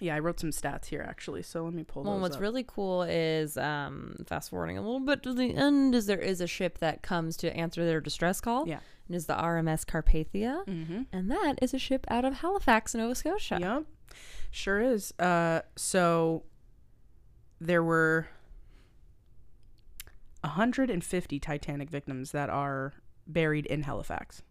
yeah, I wrote some stats here actually. So let me pull Well, those what's up. really cool is um, fast forwarding a little bit to the end is there is a ship that comes to answer their distress call. Yeah. And is the RMS Carpathia. mm-hmm. And that is a ship out of Halifax, Nova Scotia. Yep. Sure is. Uh so there were 150 Titanic victims that are buried in Halifax.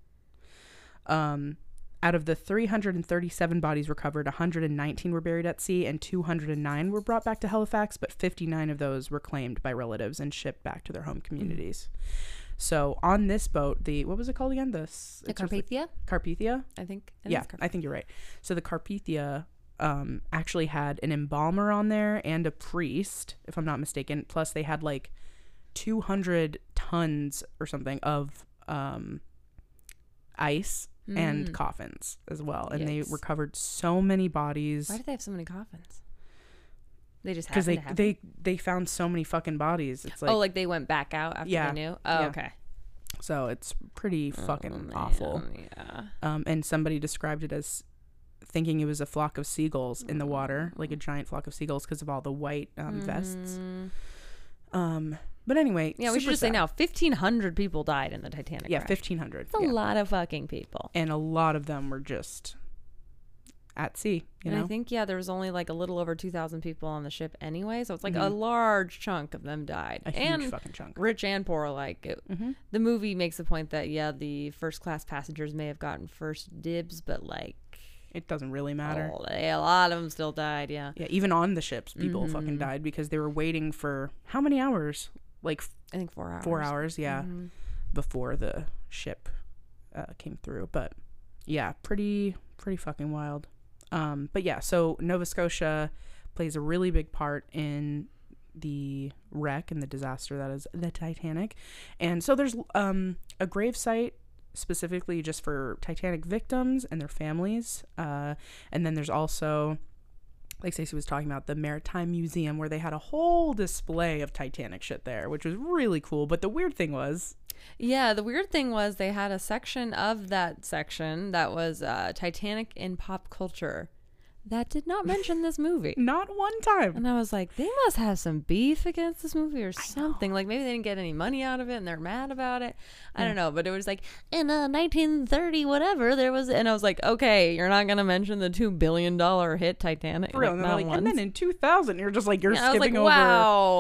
Um out of the 337 bodies recovered, 119 were buried at sea and 209 were brought back to Halifax, but 59 of those were claimed by relatives and shipped back to their home communities. So on this boat, the what was it called again? The, The Carpathia, Carpathia? I think. I yeah, I think you're right. So the Carpathia um, actually had an embalmer on there and a priest, if I'm not mistaken. Plus, they had like 200 tons or something of um, ice and Mm. coffins as well, and they recovered so many bodies Why do they have so many coffins? They just because they to have they they found so many fucking bodies. It's like oh, like they went back out after Yeah. they knew. Oh, Yeah. okay. so it's pretty fucking Oh, awful. Yeah. Um, and somebody described it as thinking it was a flock of seagulls in the water, like a giant flock of seagulls because of all the white um, vests. Mm. Um, but anyway, Yeah, we should just say now, fifteen hundred people died in the Titanic. Yeah, fifteen hundred. That's a lot of fucking people. and a lot of them were just at sea. You and know, I think yeah, there was only like a little over two thousand people on the ship anyway, so it's like a Mhm. large chunk of them died. a and huge fucking chunk. rich and poor alike. It, hmm the movie makes the point that yeah, the first class passengers may have gotten first dibs, but like It doesn't really matter. oh, they- a lot of them still died. Yeah, Yeah, even on the ships, people fucking Mhm. died because they were waiting for how many hours? Like I think four hours. four hours, yeah, Mhm. before the ship uh, came through. But yeah, pretty pretty fucking wild. Um, but yeah, so Nova Scotia plays a really big part in the wreck and the disaster that is the Titanic. And so there's um, a grave site specifically just for Titanic victims and their families. Uh, and then there's also, like Stacy was talking about, the Maritime Museum where they had a whole display of Titanic shit there, which was really cool. But the weird thing was, Yeah, the weird thing was they had a section of that section that was uh, Titanic in pop culture that did not mention this movie. not one time. And I was like, they must have some beef against this movie or something. Like maybe they didn't get any money out of it and they're mad about it. I don't know. But it was like in uh, 1930, whatever, there was, and I was like, okay, you're not gonna mention the two billion dollar hit Titanic, For real. like, And, like, once. and then in 2000, you're just like, you're Yeah, I was skipping like, over.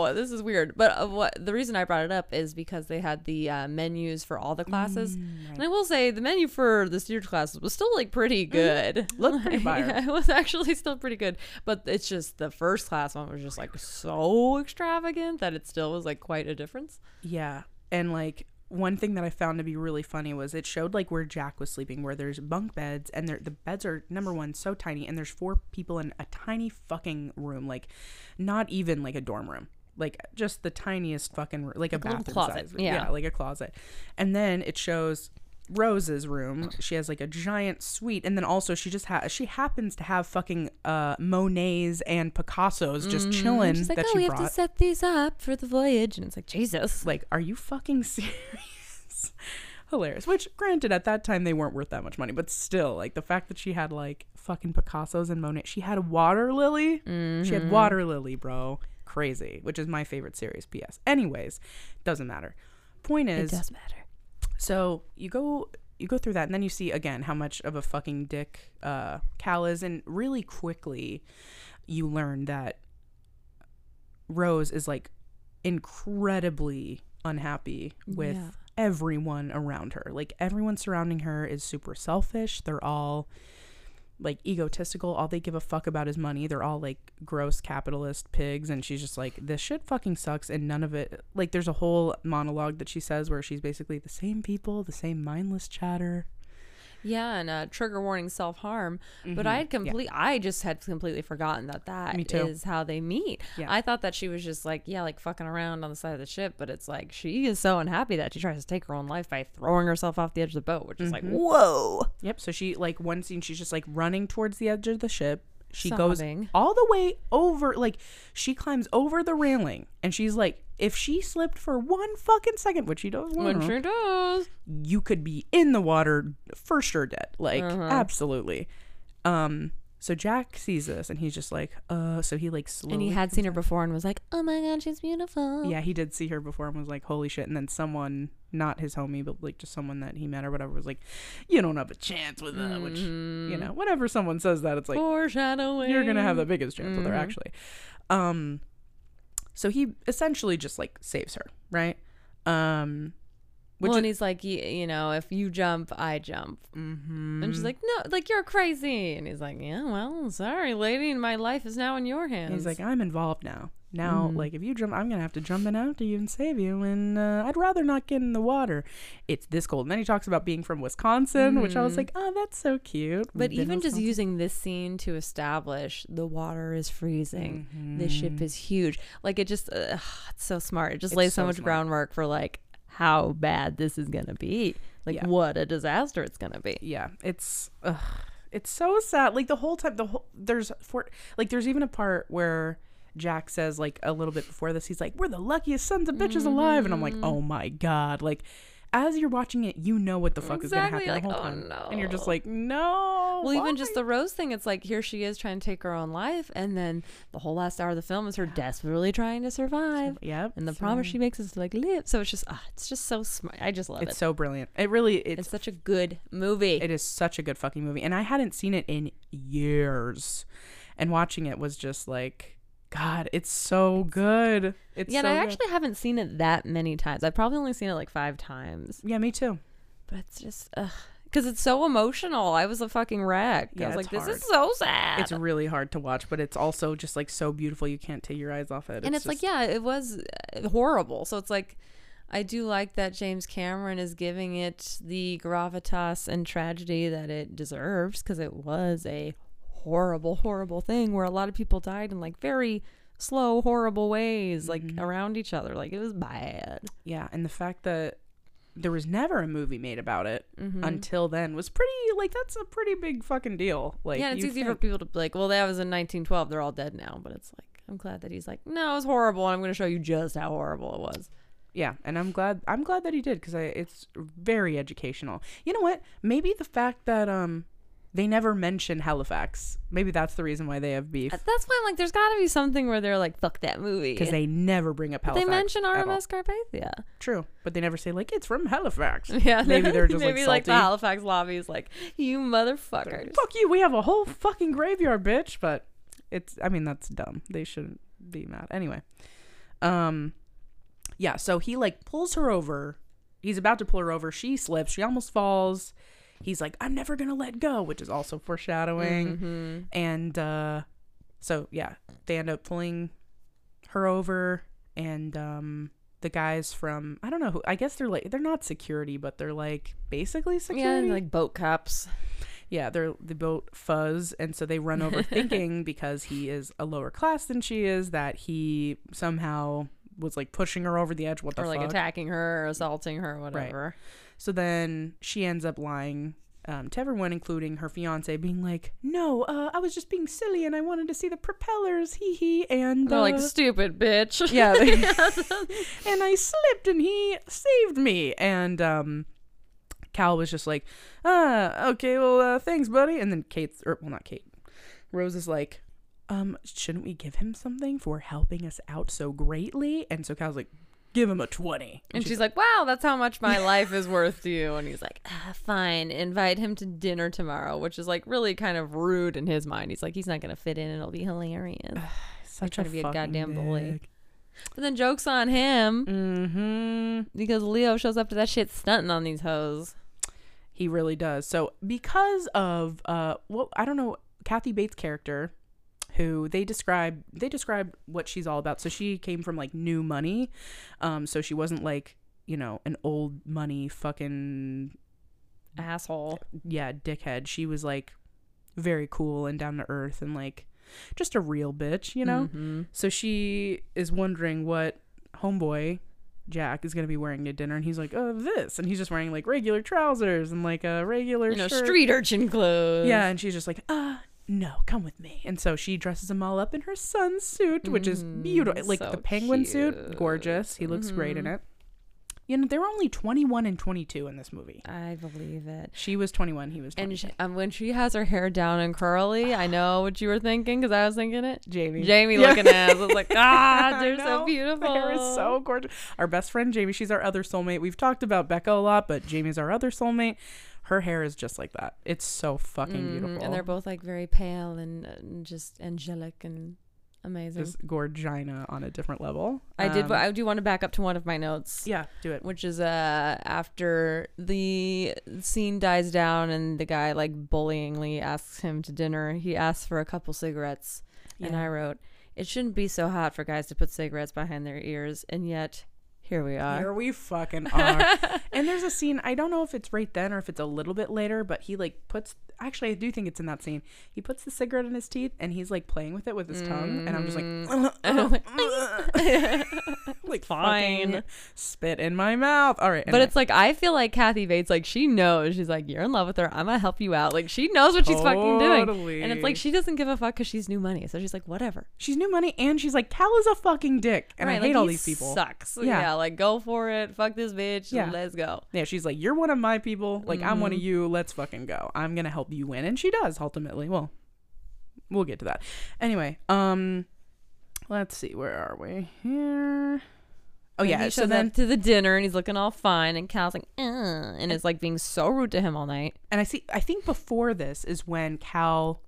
wow, this is weird. But uh, what the reason I brought it up is because they had the uh, menus for all the classes, Mm, and I will say the menu for the steered classes was still like pretty good. Mm-hmm. Looked pretty fire. yeah, it was actually still pretty good. But it's just the first class one was just like so extravagant that it still was like quite a difference. Yeah. And like one thing that I found to be really funny was it showed like where Jack was sleeping, where there's bunk beds and the beds are number one so tiny, and there's four people in a tiny fucking room, like not even like a dorm room, like just the tiniest fucking room, like, Like a bathroom closet, size, yeah. like a closet, and then it shows. Rose's room. She has like a giant suite, and then also she just has she happens to have fucking uh Monets and Picassos just chilling She's like, that oh, she we brought. have to set these up for the voyage, and it's like Jesus. Like, are you fucking serious? Hilarious. Which, granted, at that time they weren't worth that much money, but still, like the fact that she had like fucking Picasso's and Monet. She had a water lily. She Mm-hmm. had water lily, bro. Crazy. Which is my favorite series. P.S. Anyways, doesn't matter. Point it is, does matter. So you go you go through that and then you see again how much of a fucking dick uh Cal is and really quickly you learn that Rose is like incredibly unhappy with Yeah. everyone around her. Like everyone surrounding her is super selfish. They're all like egotistical. All they give a fuck about is money. They're all like gross capitalist pigs. And she's just like, this shit fucking sucks. And none of it, like, there's a whole monologue that she says where she's basically the same people, the same mindless chatter. Yeah, and uh, trigger warning self harm. But I had complete. I just had completely forgotten that that Mm-hmm. Is how they meet. Yeah. I thought that she was just like yeah, like fucking around on the side of the ship. But it's like she is so unhappy that she tries to take her own life by throwing herself off the edge of the boat, which is like Mm-hmm. whoa. Yep. So she, like, one scene, she's just like running towards the edge of the ship. She Sobbing. goes all the way over, like, she climbs over the railing. And she's like, if she slipped for one fucking second, which she does When she does. you could be in the water for sure dead like Uh-huh. absolutely um so jack sees this and he's just like uh so he like slowly And he had seen her before and was like, "Oh my god, she's beautiful." yeah he did see her before and was like holy shit and then someone not his homie but like just someone that he met or whatever was like you don't have a chance with that which Mm-hmm. you know whenever someone says that it's like Foreshadowing. you're gonna have the biggest chance with her Mhm. actually um so he essentially just like saves her right um which well, and he's like, y- you know, if you jump, I jump. Mhm. And she's like, no, like you're crazy. And he's like, yeah, well, sorry, lady, my life is now in your hands. He's like, I'm involved now. Now, like, if you jump, I'm gonna have to jump in after you and save you, and uh, I'd rather not get in the water. It's this cold. And then he talks about being from Wisconsin, which I was like, oh, that's so cute. but We've even just using this scene to establish the water is freezing, the Mm-hmm. ship is huge. Like it just, uh, it's so smart. It just lays so, so much smart. groundwork for like how bad this is gonna be. Like Yeah. what a disaster it's gonna be. yeah it's ugh, it's so sad like the whole time the whole there's for like there's even a part where jack says like a little bit before this he's like we're the luckiest sons of bitches alive and i'm like Mm-hmm. oh my god like as you're watching it you know what the fuck Exactly, is gonna happen like, the whole oh, time and you're just like no Well, even just the Rose thing, it's like here she is trying to take her own life, and then the whole last hour of the film is her desperately trying to survive. yep And the so- promise she makes is to like live. So it's just, ah, it's just so smart. I just love it's it. It's so brilliant it really It's it's such a good movie. it is such a good fucking movie and i hadn't seen it in years and watching it was just like god it's so good it's yeah, so and I good. actually haven't seen it that many times. I've probably only seen it like five times. yeah me too But it's just, because it's so emotional. I was a fucking wreck. Yeah, I was it's like, this is so sad. it's really hard to watch, but it's also just like so beautiful you can't take your eyes off it. and it's, like, yeah, it was uh, horrible. So it's like, I do like that James Cameron is giving it the gravitas and tragedy that it deserves because it was a horrible, horrible thing where a lot of people died in like very slow, horrible ways, like Mm-hmm. around each other. Like it was bad. yeah, and the fact that there was never a movie made about it Mm-hmm. until then was pretty like that's a pretty big fucking deal. Like yeah, it's easy for people to be like, well, that was in 1912. They're all dead now. But it's like, I'm glad that he's like, no, it was horrible. And I'm going to show you just how horrible it was. Yeah, and I'm glad I'm glad that he did because it's very educational. You know what? Maybe the fact that um they never mention Halifax. Maybe that's the reason why they have beef That's why I'm like, there's got to be something where they're like, fuck that movie. because they never bring up Halifax. They mention. RMS Carpathia. True, but they never say like it's from Halifax. Yeah, Maybe they're just maybe like the. Halifax lobby is like, you motherfuckers. fuck you we have a whole fucking graveyard bitch but it's i mean that's dumb they shouldn't be mad anyway um yeah so he like pulls her over he's about to pull her over she slips she almost falls he's like i'm never gonna let go which is also foreshadowing Mm-hmm. and uh so yeah they end up pulling her over and um the guys from i don't know who i guess they're like they're not security but they're like basically security and, like boat cops. yeah, they're the boat fuzz, and so they run over thinking because he is a lower class than she is that he somehow was like pushing her over the edge. What the or like fuck? attacking her or assaulting her, whatever. Right. So then she ends up lying um, to everyone, including her fiance, being like, "No, uh, I was just being silly, and I wanted to see the propellers, hee hee." And They're like, uh, stupid bitch. yeah, they- and I slipped, and he saved me. And um, Cal was just like, "Ah, okay, well, uh, thanks, buddy." And then Kate's, or well, not Kate, Rose is like, "Um, shouldn't we give him something for helping us out so greatly?" And so Cal's like, "Give him a 20. And she's like, wow, that's how much my life is worth to you. And he's like, ah, fine, invite him to dinner tomorrow, which is like really kind of rude in his mind. He's like, he's not going to fit in and it'll be hilarious. Such trying to be a fucking goddamn bully. But then joke's on him Mm-hmm. because Leo shows up to that shit stunting on these hoes. He really does. So because of uh what I don't know, Kathy Bates' character, who they describe they describe what she's all about. So she came from like new money. Um so she wasn't like, you know, an old money fucking Asshole. yeah, dickhead. She was like very cool and down to earth and like just a real bitch, you know? Mhm. So she is wondering what homeboy Jack is gonna be wearing to dinner, and he's like, "Oh, this," and he's just wearing like regular trousers and like a regular You know, shirt. street urchin clothes. Yeah, and she's just like, "Uh, no, come with me." And so she dresses him all up in her son's suit, which is beautiful, like so the penguin suit, gorgeous. He looks great in it. You know, they were only twenty one and twenty two in this movie. I believe it. She was twenty one. He was twenty. And she, um, when she has her hair down and curly, I know what you were thinking because I was thinking it. Jamie. Jamie Yeah. looking ass. I was like, God, I they're so beautiful. The hair is so gorgeous. Our best friend Jamie, she's our other soulmate. We've talked about Becca a lot, but Jamie's our other soulmate. Her hair is just like that. It's so fucking Mhm, beautiful. And they're both like very pale and, and just angelic and amazing. just gorgina on a different level. I did. Um, I do want to back up to one of my notes. yeah, do it. Which is uh after the scene dies down and the guy like bullyingly asks him to dinner, he asks for a couple cigarettes, and I wrote, "It shouldn't be so hot for guys to put cigarettes behind their ears, and yet here we are." Here we fucking are. and there's a scene, I don't know if it's right then or if it's a little bit later, but he like puts actually I do think it's in that scene. He puts the cigarette in his teeth and he's like playing with it with his tongue and I'm just like Mm. like Fine. spit in my mouth. All right, But it's like I feel like Kathy Bates, like she knows. She's like, you're in love with her. I'm gonna help you out. Like she knows what she's fucking doing. And it's like she doesn't give a fuck because she's new money. So she's like, whatever. she's new money and she's like Cal is a fucking dick, and I hate like, all these people. Sucks. Yeah. Yeah. like go for it. Fuck this bitch. Yeah. Let's go. Yeah, she's like, you're one of my people. Like I'm Mm-hmm. one of you. Let's fucking go. I'm gonna help you win, and she does ultimately. Well, we'll get to that. Anyway, um, let's see, where are we here? Oh yeah, he so then to the dinner and he's looking all fine, and Cal's like, uh, and is like being so rude to him all night. and I see. I think before this is when Cal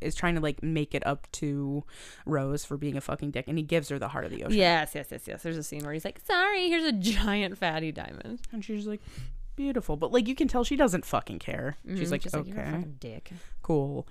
is trying to like make it up to Rose for being a fucking dick, and he gives her the heart of the ocean. Yes, yes, yes, yes. There's a scene where he's like, sorry, here's a giant fatty diamond. and she's like, beautiful, but like you can tell she doesn't fucking care. She's Mhm. like, She's okay, fucking dick. cool.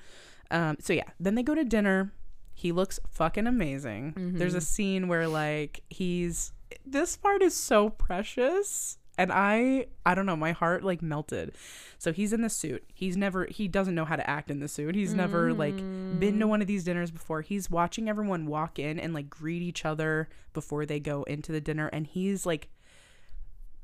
Um, so yeah, then they go to dinner. He looks fucking amazing. There's Mm-hmm. a scene where like he's this part is so precious. And I I don't know, my heart like melted. So he's in the suit. He's never he doesn't know how to act in the suit. He's never like been Mm. to one of these dinners before. He's watching everyone walk in and like greet each other before they go into the dinner and he's like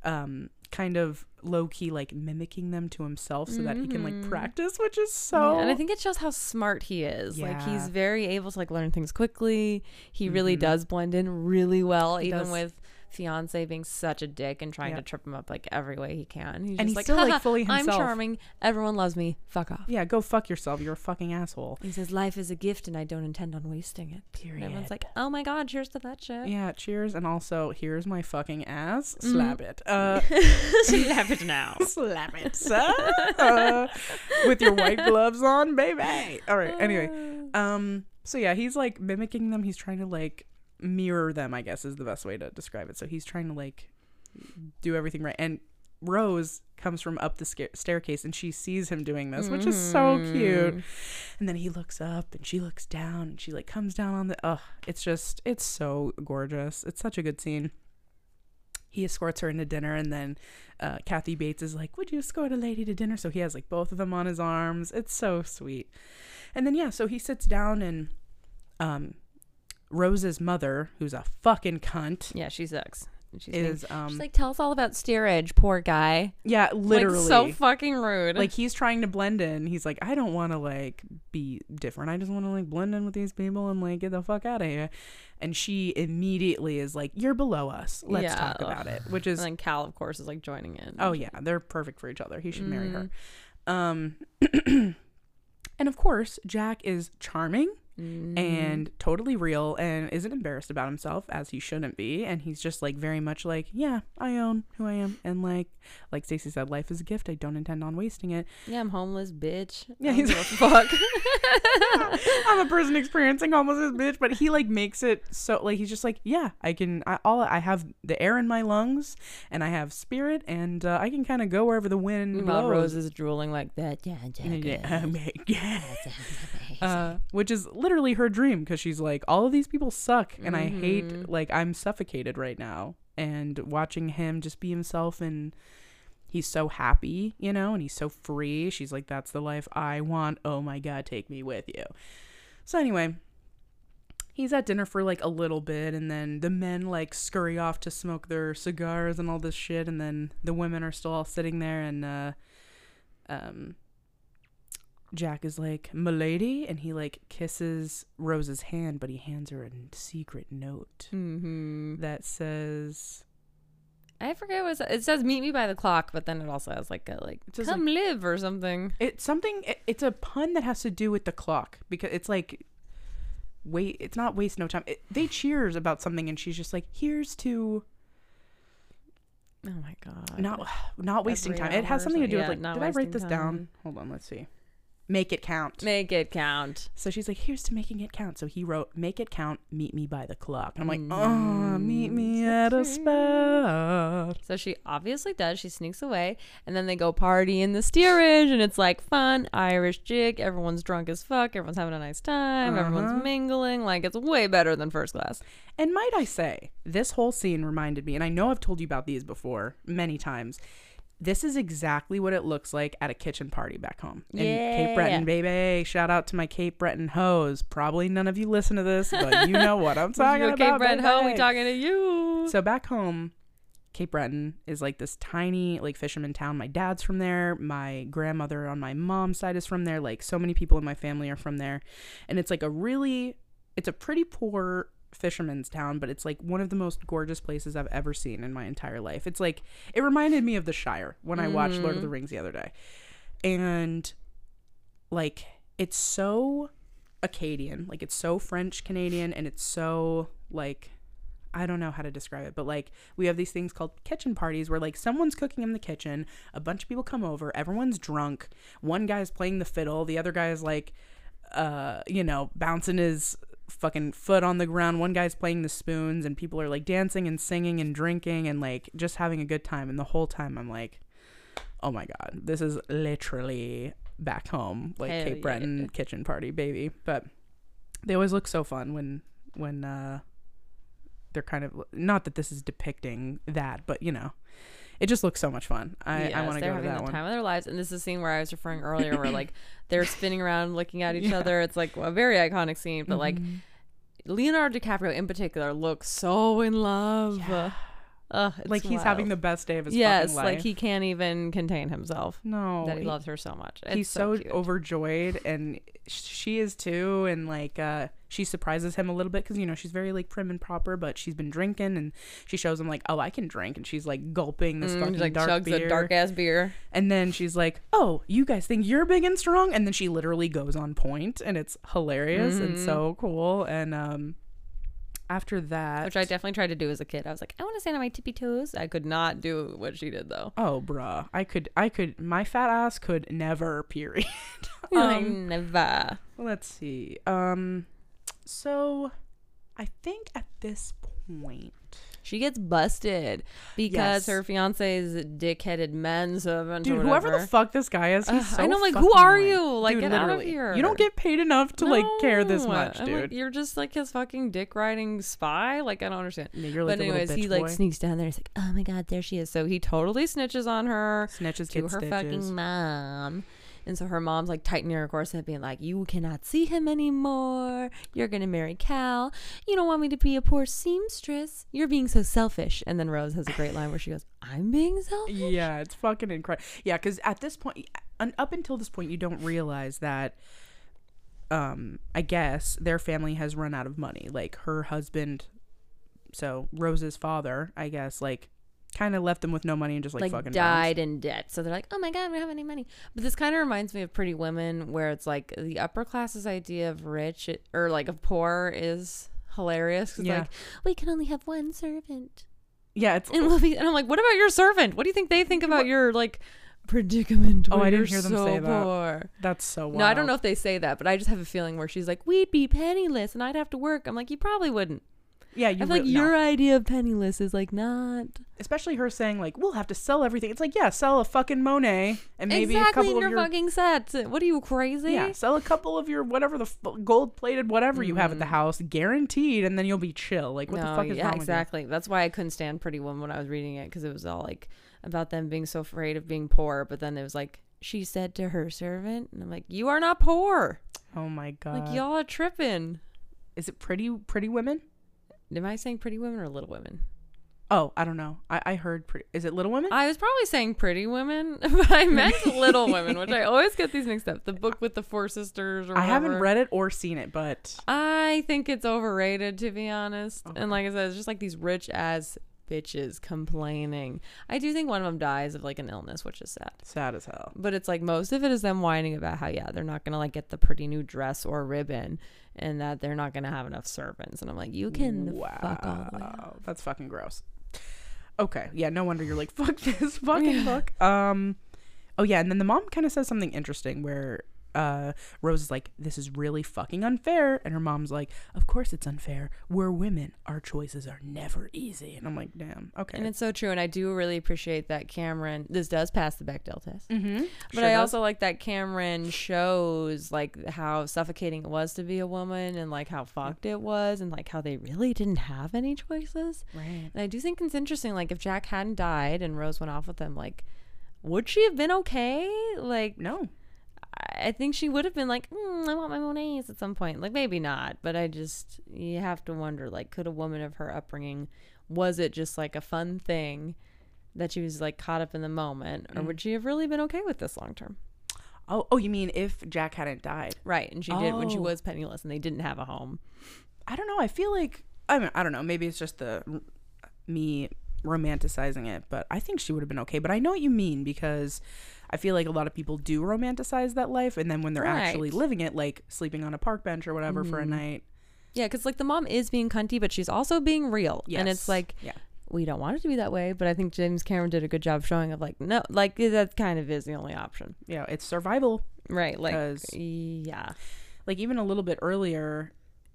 um kind of low key like mimicking them to himself so that he can like practice, which is so Mm-hmm. Yeah, and I think it shows how smart he is. Like he's very able to like learn things quickly. He really does blend in really well, even Mm-hmm. does. with fiance being such a dick and trying Yeah. to trip him up like every way he can. He's And just he's like, still, like, "Haha, fully I'm charming. Everyone loves me. Fuck off. Yeah, go fuck yourself. You're a fucking asshole. He says life is a gift and I don't intend on wasting it. And everyone's like, oh my god, cheers to that shit. Yeah, cheers. And also, here's my fucking ass. Mm-hmm. Slap it. Uh, Slap it now. slap it, sir. Uh, with your white gloves on, baby. All right. Anyway, um, so yeah, he's like mimicking them. He's trying to like mirror them. I guess is the best way to describe it. So he's trying to like do everything right. And Rose comes from up the sca- staircase and she sees him doing this, which is so cute. And then he looks up and she looks down and she like comes down on the oh, it's just it's so gorgeous. It's such a good scene. He escorts her into dinner and then uh, Kathy Bates is like, Would you escort a lady to dinner? So he has like both of them on his arms. It's so sweet. And then yeah, so he sits down and um Rose's mother, who's a fucking cunt, Yeah, she sucks. She's, being- is um she's like, tell us all about steerage, poor guy. yeah, literally Like, so fucking rude. like he's trying to blend in. He's like, I don't want to like be different. I just want to like blend in with these people and like get the fuck out of here. And she immediately is like, You're below us. Let's Yeah, talk about it. Which is and then Cal, of course, is like joining in. oh yeah, they're perfect for each other. He should marry her. Mm-hmm. Um, and of course, Jack is charming Mm-hmm. and totally real and isn't embarrassed about himself as he shouldn't be and he's just like very much like yeah i own who i am and like like stacy said life is a gift i don't intend on wasting it Yeah, I'm homeless, bitch. Yeah, he's- a fuck. I'm a person experiencing homelessness, bitch. But he like makes it so like he's just like, yeah, I can. I, all I have the air in my lungs, and I have spirit, and uh, I can kind of go wherever the wind While blows. Rose is drooling like that. Yeah, Yeah, yeah. uh, which is literally her dream because she's like, all of these people suck, and I hate like I'm suffocated right now, and watching him just be himself and. He's so happy, you know, and he's so free. She's like, that's the life I want. Oh my God, take me with you. So, anyway, he's at dinner for like a little bit, and then the men like scurry off to smoke their cigars and all this shit, and then the women are still all sitting there, and, uh, um, Jack is like, Milady, and he like kisses Rose's hand, but he hands her a secret note hmm that says, I forget what it says. it says. Meet me by the clock, but then it also has like a like says, come live or something. It's something. It, it's a pun that has to do with the clock because it's like, wait. It's not waste no time. It, they cheers about something, and she's just like, "Here's to Oh my god. not not wasting Every time." It has something to do so- with like. Did I write this down? Hold on. Let's see. Make it count. Make it count. So she's like, "Here's to making it count." So he wrote, "Make it count. Meet me by the clock." And I'm like, "Oh, meet me at a spot." So she obviously does. She sneaks away, and then they go party in the steerage, and it's like fun Irish jig. Everyone's drunk as fuck. Everyone's having a nice time. Uh-huh. Everyone's mingling. Like it's way better than first class. And might I say, this whole scene reminded me, and I know I've told you about these before many times. This is exactly what it looks like at a kitchen party back home in Yeah. Cape Breton, baby. Shout out to my Cape Breton hoes. Probably none of you listen to this, but you know what I'm talking about. Cape Breton Ho, we talking to you. So back home, Cape Breton is like this tiny like fisherman town. My dad's from there. My grandmother on my mom's side is from there. Like so many people in my family are from there. And it's like a really it's a pretty poor fisherman's town, but it's like one of the most gorgeous places I've ever seen in my entire life. It's like it reminded me of the Shire when I watched Lord of the Rings the other day. And like it's so Acadian, like it's so French Canadian and it's so like I don't know how to describe it, but like we have these things called kitchen parties where like someone's cooking in the kitchen, a bunch of people come over, everyone's drunk, one guy's playing the fiddle, the other guy is like uh, you know, bouncing his fucking foot on the ground, one guy's playing the spoons and people are like dancing and singing and drinking and like just having a good time and the whole time I'm like oh my god, this is literally back home, like Hell Cape yeah. Breton kitchen party, baby. But they always look so fun when when uh they're kind of not that this is depicting that, but you know, it just looks so much fun. I, I Yes, want to go to that the one. time of their lives, and this is a scene where I was referring earlier, where like they're spinning around, looking at each other. It's like a very iconic scene, but like Mm-hmm. Leonardo DiCaprio in particular looks so in love. Ugh, it's Like he's having the best day of his yes, fucking life. Yes, like he can't even contain himself. no, that he he- loves her so much. he's It's so, overjoyed and she is too and like uh she surprises him a little bit because you know she's very like prim and proper but she's been drinking and she shows him like oh i can drink and she's like gulping this Mm, fucking like dark chugs beer a dark ass beer. and then she's like oh you guys think you're big and strong and then she literally goes on point and it's hilarious and Mm-hmm. so cool and um after that Which I definitely tried to do as a kid. I was like, I want to stand on my tippy toes. I could not do what she did though. oh bruh i could i could my fat ass could never period Um, never. Let's see. Um, so I think at this point, She gets busted because Yes. her fiance's dick-headed manservant. dude, or whoever the fuck this guy is, he's Ugh, so I know, like, who are you? Like, Dude, get out of here. You don't get paid enough to like care this much, dude. like, you're just like his fucking dick riding spy. Like I don't understand. Yeah, you're like but anyways, he bitch like sneaks down there. He's like, oh my god, there she is. So he totally snitches on her Snitches to her stitches. fucking mom. And so her mom's like tightening her corset, being like, You cannot see him anymore. You're gonna marry Cal. You don't want me to be a poor seamstress. You're being so selfish. And then Rose has a great line where she goes, I'm being selfish. Yeah, it's fucking incredible. Yeah, because at this point, up until this point, you don't realize that. Um, I guess their family has run out of money. Like her husband, so Rose's father, I guess, like kind of left them with no money and just like, like, fucking died in debt. So they're like, oh my God, we don't have any money. But this kind of reminds me of Pretty Women, where it's like the upper class's idea of rich it, or like of poor is hilarious. Yeah. like, we can only have one servant. Yeah, it's And, we'll be, and I'm like, what about your servant? What do you think they think about your like predicament? Oh, I didn't hear them so say that. poor? that's so wild. No, I don't know if they say that, but I just have a feeling where she's like, we'd be penniless and I'd have to work. I'm like, you probably wouldn't. Yeah, I you feel like re- no. your idea of penniless is like not especially her saying like we'll have to sell everything. It's like yeah, sell a fucking Monet and maybe exactly a couple in of your, your fucking sets. What are you crazy? yeah, sell a couple of your whatever the f- gold plated whatever you have at the mm-hmm. house, guaranteed, and then you'll be chill. Like what no, the fuck is yeah, wrong exactly. That's why I couldn't stand Pretty Woman when I was reading it because it was all like about them being so afraid of being poor. But then it was like she said to her servant, and I'm like, you are not poor. Oh my god! Like y'all are tripping. is it pretty Pretty Women? Am I saying Pretty Women or Little Women? Oh, I don't know. I, I heard pretty. Is it Little Women? I was probably saying Pretty Women, but I meant Little Women, which I always get these mixed up. The book with the four sisters. Or I haven't read it or seen it, but I think it's overrated to be honest. And like I said, it's just like these rich ass bitches complaining. I do think one of them dies of like an illness, which is sad. sad as hell. But it's like most of it is them whining about how yeah, they're not gonna like get the pretty new dress or ribbon and that they're not gonna have enough servants. And I'm like, you can fuck all the way off. That's fucking gross. Okay, yeah, no wonder you're like fuck this fucking book. Um, oh yeah, and then the mom kind of says something interesting where uh Rose is like, "This is really fucking unfair," and her mom's like, "Of course it's unfair. We're women. Our choices are never easy." And I'm like, "Damn, okay." And it's so true, and I do really appreciate that Cameron. This does pass the Bechdel test, mm-hmm. but I also like that Cameron shows like how suffocating it was to be a woman, and like how fucked it was, and like how they really didn't have any choices. right. And I do think it's interesting, like if Jack hadn't died and Rose went off with him, like would she have been okay? Like, No. I think she would have been like, mm, I want my Monets at some point. Like, maybe not, but I just, you have to wonder, like, could a woman of her upbringing, was it just like a fun thing that she was like caught up in the moment, or would she have really been okay with this long term? Oh, oh, you mean if Jack hadn't died? Right. And she did when she Oh. was penniless and they didn't have a home. I don't know. I feel like I mean, I don't know. Maybe it's just the me romanticizing it, but I think she would have been okay. But I know what you mean because I feel like a lot of people do romanticize that life, and then when they're actually living it, like sleeping on a park bench or whatever for a mm-hmm. night, Yeah, because like the mom is being cunty, but she's also being real. And it's like, yeah, we don't want it to be that way, but I think James Cameron did a good job showing of like, no, like that kind of is the only option. yeah, it's survival. Right. Like, yeah. Like even a little bit earlier,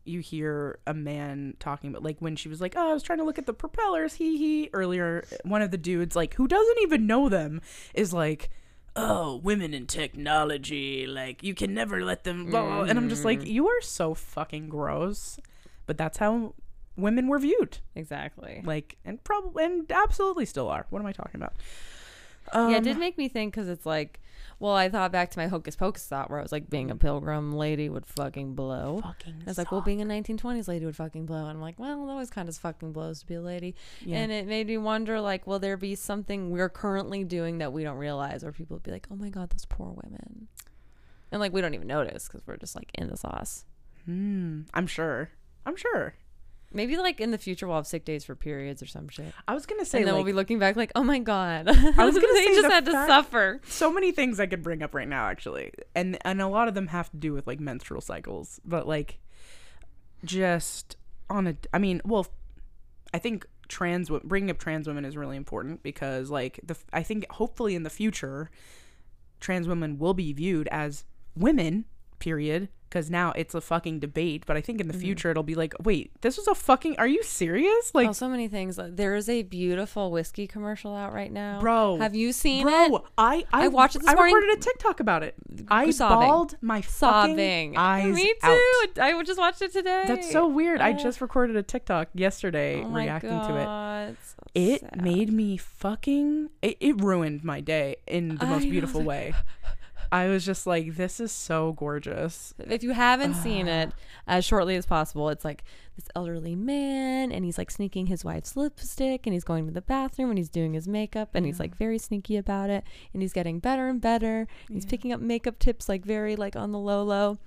you hear a man talking about like when she was like, "Oh, I was trying to look at the propellers." He he. Earlier, one of the dudes like who doesn't even know them is like. Oh, women in technology, like you can never let them. Blah, blah," And I'm just like, you are so fucking gross. But that's how women were viewed, Exactly. like, and probably and absolutely still are. What am I talking about? Um, yeah, it did make me think because it's like, well, I thought back to my hocus pocus thought where I was like, being a pilgrim lady would fucking blow. fucking. I was like, well, being a 1920s lady would fucking blow. And I'm like, well, that always kind of fucking blows to be a lady. Yeah. And it made me wonder, like, will there be something we're currently doing that we don't realize, or people would be like, oh my God, those poor women. And like, we don't even notice because we're just like in the sauce. Hmm. I'm sure. I'm sure. Maybe like in the future, we'll have sick days for periods or some shit. I was gonna say and then like, we'll be looking back like, oh my God. I was gonna say just had to suffer. so many things I could bring up right now actually. And and a lot of them have to do with like menstrual cycles, but like just on a I mean, well I think trans bringing up trans women is really important because like the I think hopefully in the future trans women will be viewed as women period because now it's a fucking debate but i think in the mm-hmm. future it'll be like wait this was a fucking are you serious like oh, so many things. There is a beautiful whiskey commercial out right now. Bro. have you seen Bro, it? I, I I watched it this I morning. recorded a TikTok about it. I Sobbing. bawled my fucking Sobbing. eyes Me too. out. I just watched it today. That's so weird. I Oh. just recorded a TikTok yesterday Oh reacting to it. So It sad. made me fucking. It, it ruined my day in the most I know, beautiful it's way. I was just like, this is so gorgeous. If you haven't seen it, as shortly as possible, it's like this elderly man, and he's like sneaking his wife's lipstick, and he's going to the bathroom, and he's doing his makeup, and he's like very sneaky about it, and he's getting better and better. and He's picking up makeup tips like very like on the low low,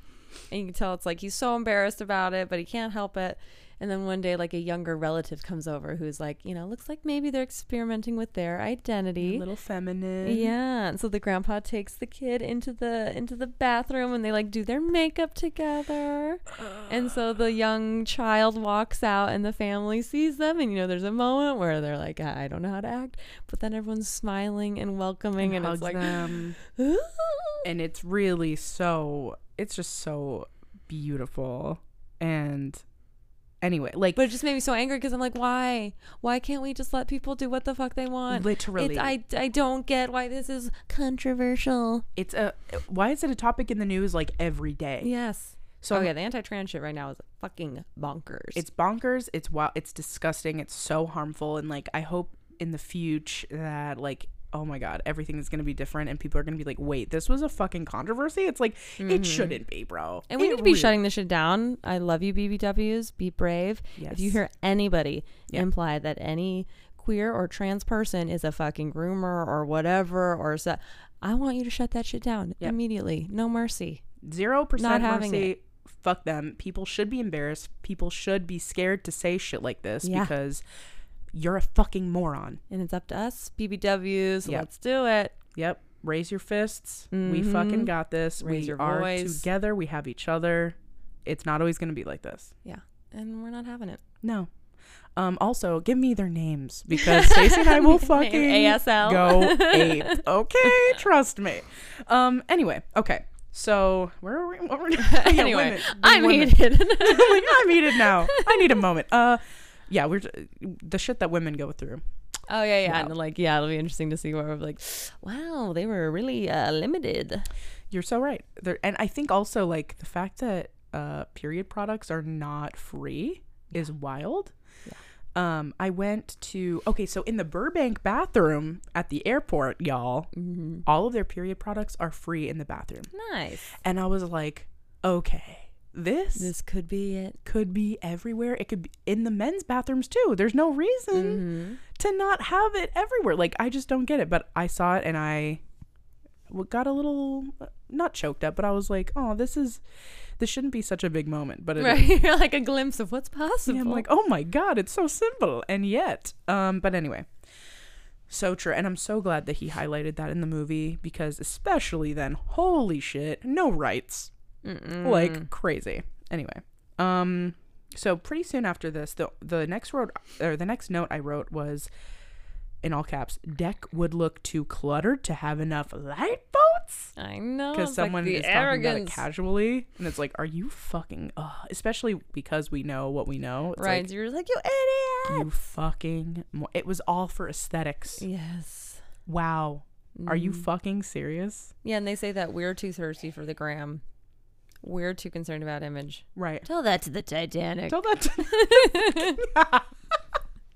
and you can tell it's like he's so embarrassed about it, but he can't help it. And then one day, like a younger relative comes over who's like, you know, looks like maybe they're experimenting with their identity. A little feminine. Yeah, and so the grandpa takes the kid into the into the bathroom and they like do their makeup together. And so the young child walks out and the family sees them and you know there's a moment where they're like I don't know how to act, but then everyone's smiling and welcoming and, hugs it's like them. and it's really so. It's just so beautiful. And anyway, like But it just made me so angry because I'm like, why? Why can't we just let people do what the fuck they want? literally, It's, I, I don't get why this is controversial. it's a. Why is it a topic in the news like every day? Yes. So oh yeah, the anti-trans shit right now is fucking bonkers. it's bonkers it's wild it's disgusting it's so harmful and like i hope in the future that like oh my god everything is gonna be different and people are gonna be like wait this was a fucking controversy it's like it shouldn't be bro Mm-hmm. And we It need to be really- shutting this shit down. I love you, BBWs. Be brave. If you hear anybody Yeah. imply that any queer or trans person is a fucking groomer or whatever, or so, I want you to shut that shit down Yep. immediately. No mercy. zero percent Not having mercy fuck them people should be embarrassed people should be scared to say shit like this Yeah. because you're a fucking moron And it's up to us, BBWs. Yep. Let's do it. yep raise your fists we fucking got this Raise we your are voice. together we have each other it's not always gonna be like this Yeah. And we're not having it. No. Um, also, give me their names because Stacey and I will fucking ASL. go ape. Okay, trust me. Um, anyway, okay. So where are we? What were we yeah, anyway, women, I'm women. heated. like, I'm heated now. I need a moment. Uh, yeah, we're the shit that women go through. oh yeah, yeah. Wow. And like, yeah, it'll be interesting to see where we're like, wow, they were really uh, limited. You're so right. There, and I think also like the fact that uh, period products are not free is wild. Yeah. Um, I went to okay, so in the Burbank bathroom at the airport, y'all, Mm-hmm. all of their period products are free in the bathroom, Nice. and I was like, okay, this, This could be it. could be everywhere. It could be in the men's bathrooms too. There's no reason Mm-hmm. to not have it everywhere. Like I just don't get it. But I saw it and i got a little uh, not choked up, but I was like, oh, this is this shouldn't be such a big moment, but it. Right. Like a glimpse of what's possible. Yeah, I'm like, oh my god, it's so simple, and yet, um, but anyway, so true, and I'm so glad that he highlighted that in the movie because, especially then, holy shit, no rights, Mm-mm. like crazy. Anyway, um, so pretty soon after this, the the next wrote or the next note I wrote was, in all caps, deck would look too cluttered to have enough lifeboats I know. because like someone the is talking about it casually, and it's like, are you fucking? Ugh. Especially because we know what we know. It's right. like, You're like, you idiot. you fucking. Mo- it was all for aesthetics. Yes. Wow. Are you Mm. fucking serious? Yeah, and they say that we're too thirsty for the gram. We're too concerned about image. Right. Tell that to the Titanic. Tell that. To-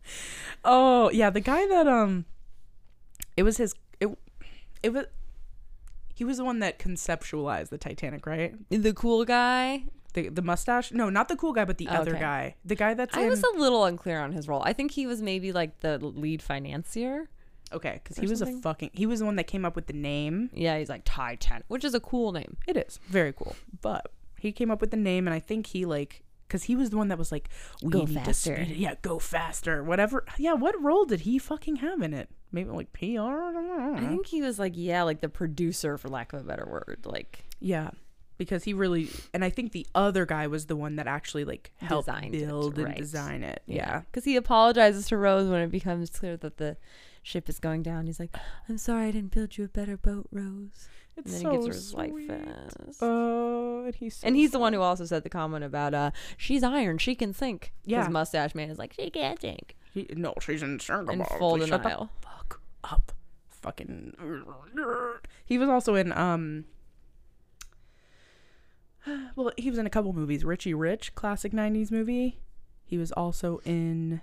oh yeah, the guy that um, it was his. It, it was. He was the one that conceptualized the Titanic, right? the cool guy. The the mustache? No, not the cool guy, but the other Okay. guy. The guy that's I in. was a little unclear on his role. I think he was maybe like the lead financier. Okay, because he was something. a fucking. He was the one that came up with the name. Yeah, he's like Titanic, which is a cool name. It is very cool, but he came up with the name, and I think he like because he was the one that was like, "We Go need faster. to speed it. Yeah, go faster. Whatever. Yeah, what role did he fucking have in it? Maybe like PR. I don't know. I think he was like, yeah, like the producer, for lack of a better word. Like, Yeah, because he really, and I think the other guy was the one that actually like helped Designed it, build and right. design it. Yeah. Because he apologizes to Rose when it becomes clear that the ship is going down. He's like, I'm sorry I didn't build you a better boat, Rose. it's And then so he gives her his life sweet. vest. Oh, and he's so and he's the one who also said the comment about, uh, she's iron, she can sink. Yeah. His mustache man is like, she can't sink. He, no, she's insinkable. In full Please denial. fuck up. Fucking. He was also in um. Well, he was in a couple movies. Richie Rich, classic '90s movie. He was also in.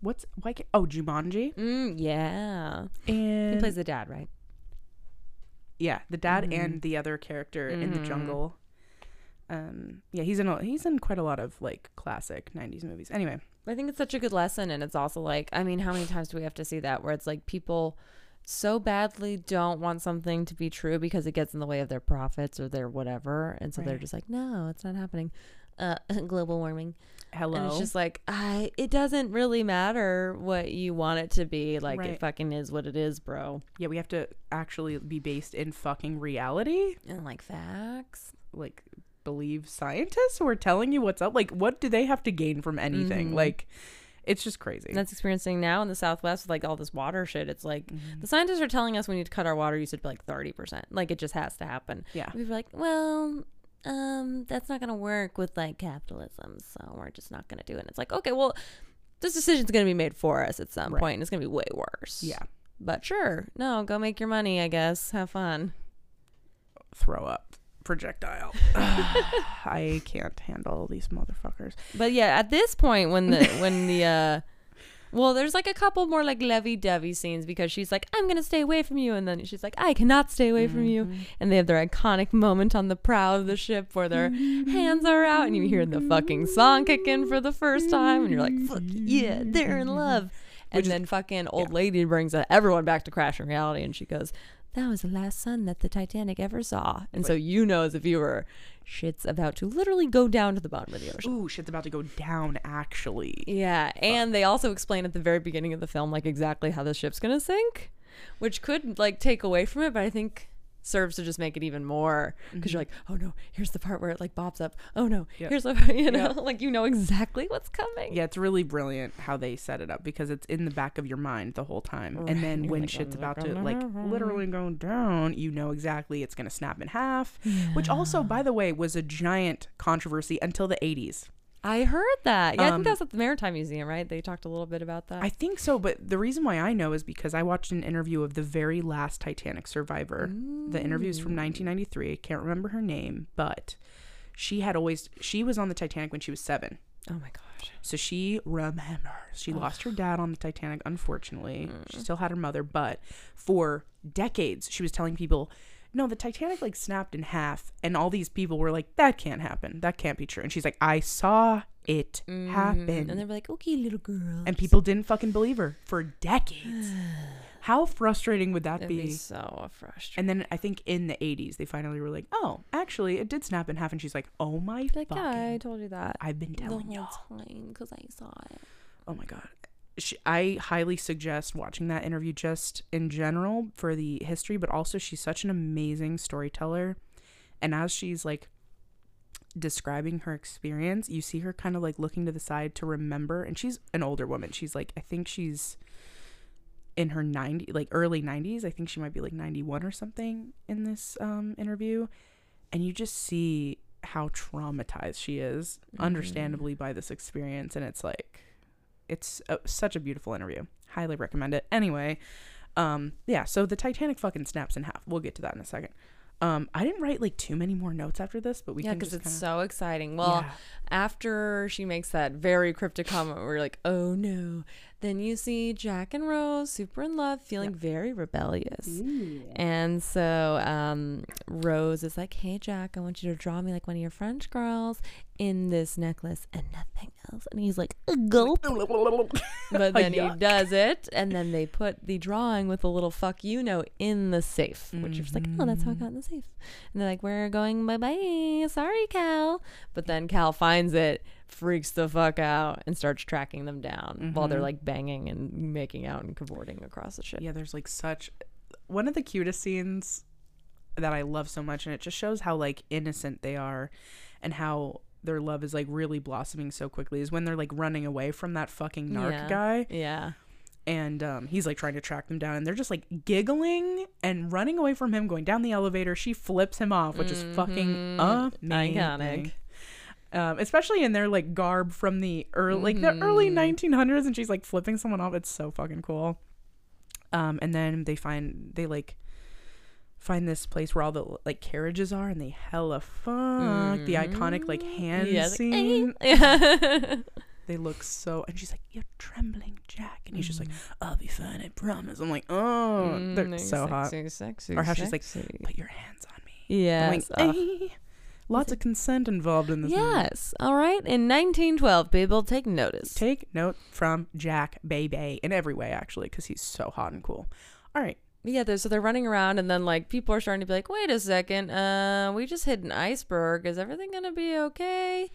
What's why? Can't, oh, Jumanji, Mm, yeah. and He plays the dad, right? yeah, the dad Mhm. and the other character in the Mhm. jungle. Um, yeah, he's in a, he's in quite a lot of like classic '90s movies. Anyway, I think it's such a good lesson, and it's also like, I mean, how many times do we have to see that where it's like people so badly don't want something to be true because it gets in the way of their profits or their whatever, and so they're just like, no, it's not happening. Uh, global warming, hello. and it's just like, I, it doesn't really matter what you want it to be. Like, Right. it fucking is what it is, bro. yeah, we have to actually be based in fucking reality. And like facts. like believe scientists who are telling you what's up like what do they have to gain from anything Mhm. like it's just crazy And that's experiencing now in the Southwest with like all this water shit. It's like Mhm. the scientists are telling us we need to cut our water usage by like thirty percent. Like it just has to happen. yeah We were like, well, um, that's not gonna work with like capitalism, so we're just not gonna do it. And it's like, okay, well, this decision's gonna be made for us at some Right. point, and it's gonna be way worse. yeah But sure, no, go make your money. I guess have fun. throw up projectile i can't handle these motherfuckers But yeah, at this point, when the when the uh, well, there's like a couple more like lovey-dovey scenes because she's like, I'm gonna stay away from you, and then she's like, I cannot stay away from you, Mhm. and they have their iconic moment on the prow of the ship where their hands are out, and you hear the fucking song kick in for the first time, and you're like, Fuck yeah, they're in love. And Which is- then fucking old lady brings uh, everyone back to crash in reality, and she goes, "That was the last sun that the Titanic ever saw." And so you know, as a viewer, shit's about to literally go down to the bottom of the ocean. ooh shit's about to go down actually Yeah, and they also explain at the very beginning of the film like exactly how the ship's gonna sink, which could like take away from it, but I think serves to just make it even more. Because you're mm-hmm. like, oh no, here's the part where it like bobs up. Oh no, Yep. here's the you know, like you know exactly what's coming. yeah it's really brilliant how they set it up because it's in the back of your mind the whole time. And then Right. when Like, shit's oh, about like, to like literally go down you know exactly it's gonna snap in half. Which also by the way was a giant controversy until the 80s I heard that. Yeah, I Um, think that was at the Maritime Museum, right? They talked a little bit about that. I think so, but the reason why I know is because I watched an interview of the very last Titanic survivor. The interview is from 1993. I can't remember her name, but she had always she was on the Titanic when she was 7. Oh my gosh. So she remembers. She lost her dad on the Titanic, unfortunately. Mm. She still had her mother, but for decades, she was telling people, no, the Titanic like snapped in half. And all these people were like, that can't happen. That can't be true. And she's like, I saw it happen. Mm-hmm. And they were like, okay, little girl. And people didn't fucking believe her for decades. How frustrating would that It'd be? be so frustrating. And then I think in the 80s, they finally were like, oh, actually, it did snap in half. And she's like, oh my like, fucking. yeah, I told you that I've been telling y'all. time because I saw it. Oh my god. She, I highly suggest watching that interview just in general for the history, but also she's such an amazing storyteller. And as she's like describing her experience, you see her kind of like looking to the side to remember. And she's an older woman. She's like, I think she's in her 90 like early 90s. I think she might be like 91 or something in this um interview. And you just see how traumatized she is, understandably, by this experience. And it's like, it's a, such a beautiful interview. Highly recommend it. Anyway, um, yeah. So the Titanic fucking snaps in half. We'll get to that in a second. Um, I didn't write like too many more notes after this, but we Yeah, because it's kinda- so exciting. Well, Yeah. after she makes that very cryptic comment you're like, oh no, then you see Jack and Rose super in love, feeling very rebellious. And so um, Rose is like, hey, Jack, I want you to draw me like one of your French girls in this necklace and nothing else. And he's like, gulp. But then he does it, and then they put the drawing with a little fuck you note in the safe, which is like, oh, that's how it got in the safe. And they're like, we're going bye bye. Sorry, Cal. But then Cal finds it, freaks the fuck out, and starts tracking them down while they're like banging and making out and cavorting across the ship. yeah, there's like such one of the cutest scenes that I love so much, and it just shows how like innocent they are, and how their love is like really blossoming so quickly. Is when they're like running away from that fucking narc Yeah. guy. Yeah. and um, he's like trying to track them down and they're just like giggling and running away from him going down the elevator she flips him off which is fucking amazing Iconic. Um, especially in their like garb from the early like the early 1900s and she's like flipping someone off. It's so fucking cool. Um, and then they find they like find this place where all the like carriages are and they hella fuck. The iconic like hand Yeah, it's like, scene. "Eh." they look so and she's like you're trembling jack. And he's just like i'll be fine i promise. I'm like oh. They're Mm, so hot. sexy, sexy, or how she's like sexy. put your hands on me. I'm ugh. like, "Eh." Lots of consent involved in this movie. Yes. All right. In 1912, people take notice. take note from jack baby in every way actually because he's so hot and cool all right yeah. They're, so they're running around, and then like people are starting to be like, "Wait a second. Uh, we just hit an iceberg. Is everything gonna be okay?"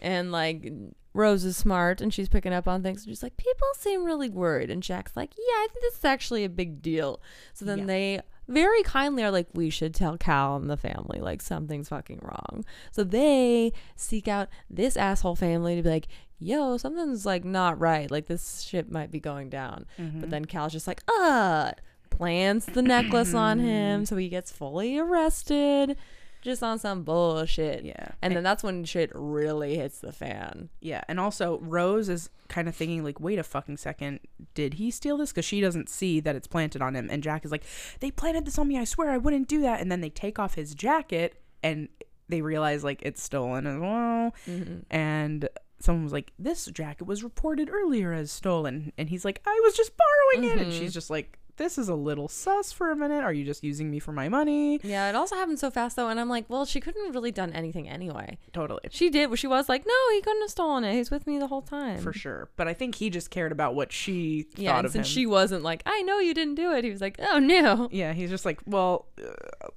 And like Rose is smart, and she's picking up on things. And she's like, "People seem really worried." And Jack's like, "Yeah, I think this is actually a big deal." So then Yeah. they very kindly are like, "We should tell Cal and the family like something's fucking wrong." So they seek out this asshole family to be like, "Yo, something's like not right. Like this ship might be going down." Mm-hmm. But then Cal's just like, "Uh." Plants the necklace on him, so he gets fully arrested, just on some bullshit. Yeah. And then that's when shit really hits the fan. yeah and also rose is kind of thinking like wait a fucking second. Did he steal this? Because she doesn't see that it's planted on him. And jack is like they planted this on me. I swear i wouldn't do that. And then they take off his jacket and they realize like it's stolen as well. Mm-hmm. And someone was like this jacket was reported earlier as stolen. And he's like i was just borrowing it. And mm-hmm. she's just like this is a little sus for a minute are you just using me for my money Yeah, it also happened so fast though, and I'm like, well, she couldn't have really done anything anyway. totally She did. She was like, no, he couldn't have stolen it. He's with me the whole time. for sure but i think he just cared about what she Yeah, thought and of since him she wasn't like, I know you didn't do it. He was like, oh no. Yeah, he's just like, well, uh,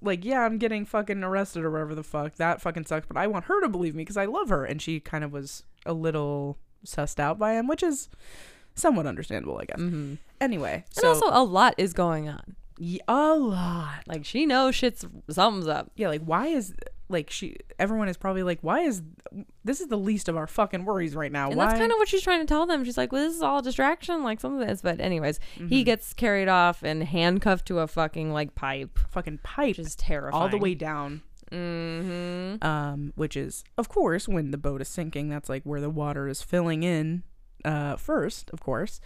like, yeah, I'm getting fucking arrested or whatever the fuck. That fucking sucks, but I want her to believe me because I love her. And she kind of was a little sussed out by him, which is somewhat understandable, I guess. Mm-hmm. Anyway, And so also, a lot is going on. y- a lot. Like she knows shit's something's up. Yeah, like, why is like she? Everyone is probably like, why is this is the least of our fucking worries right now? And why? that's kind of what she's trying to tell them. She's like, well, this is all a distraction, like some of this. But anyways, he Mm-hmm. gets carried off and handcuffed to a fucking like pipe, fucking pipe which is terrifying. all the way down. Mm-hmm. um, which is of course when the boat is sinking that's like where the water is filling in uh, first of course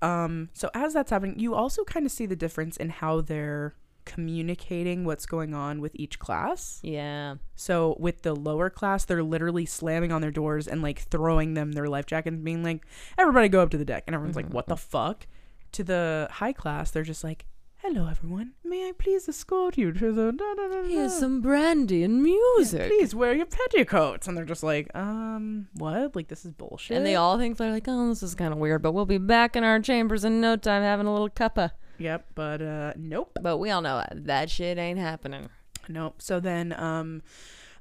um, so as that's happening you also kind of see the difference in how they're communicating what's going on with each class. Yeah. So with the lower class, they're literally slamming on their doors and like throwing them their life jacket and being like, "Everybody go up to the deck," and everyone's like, "What the fuck?" To the high class, they're just like, "Hello, everyone. May I please escort you to the da da da da." Here's some brandy and Yeah, music. Please wear your petticoats. And they're just like, um, what? Like this is bullshit. And they all think they're like, oh, this is kind of weird, but we'll be back in our chambers in no time having a little cuppa. Yep, but uh, nope. But we all know that, that shit ain't happening. Nope. So then um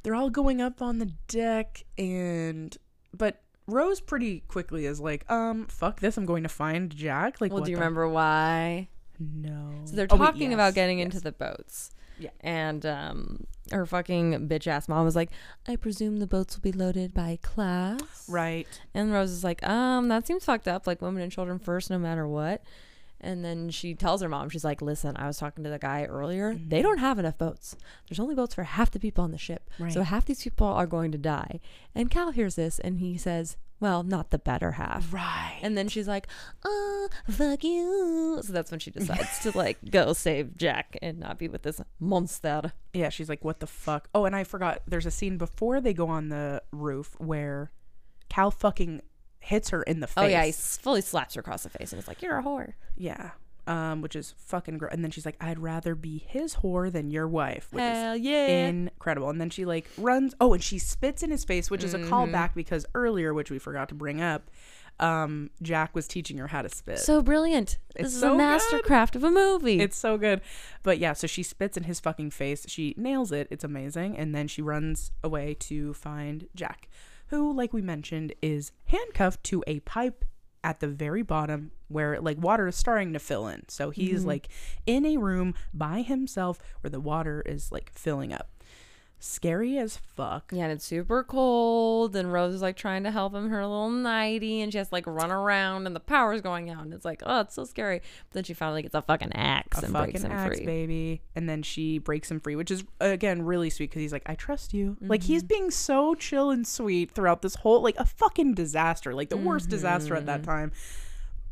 they're all going up on the deck and but Rose pretty quickly is like, um, fuck this, I'm going to find Jack. Like Well, what do you the- remember why? No. So they're Oh, wait, talking about getting yes. into the boats. Yeah. And um, her fucking bitch ass mom was like, I presume the boats will be loaded by class. Right. And Rose is like, um, that seems fucked up. Like women and children first, no matter what. And then she tells her mom, she's like, listen, I was talking to the guy earlier. Mm-hmm. They don't have enough boats. There's only boats for half the people on the ship. So half these people are going to die. And Cal hears this and he says, well, not the better half. Right. And then she's like, oh, fuck you. So that's when she decides to like go save Jack and not be with this monster. yeah, she's like, what the fuck? Oh, and I forgot. There's a scene before they go on the roof where Cal fucking hits her in the face. Oh, yeah. He fully slaps her across the face and it's like, you're a whore. Yeah. Um, which is fucking gross. And then she's like, I'd rather be his whore than your wife, which is Hell yeah. incredible. And then she like runs. Oh, and she spits in his face, which is Mm-hmm. a callback because earlier, which we forgot to bring up, um, Jack was teaching her how to spit. so brilliant. This It's is so a mastercraft of a movie. it's so good. But yeah, so she spits in his fucking face. She nails it. It's amazing. And then she runs away to find Jack, who, like we mentioned, is handcuffed to a pipe at the very bottom where like water is starting to fill in. So he's Mm-hmm. like in a room by himself where the water is like filling up. Scary as fuck. Yeah, and it's super cold, and Rose is like trying to help him, her little nighty, and she has to like run around, and the power's going out, and it's like, oh, it's so scary. But then she finally gets a fucking axe a and breaks fucking him axe free. baby and then she breaks him free which is again really sweet because he's like i trust you like he's mm-hmm. being so chill and sweet throughout this whole like a fucking disaster like the worst disaster at that mm-hmm. time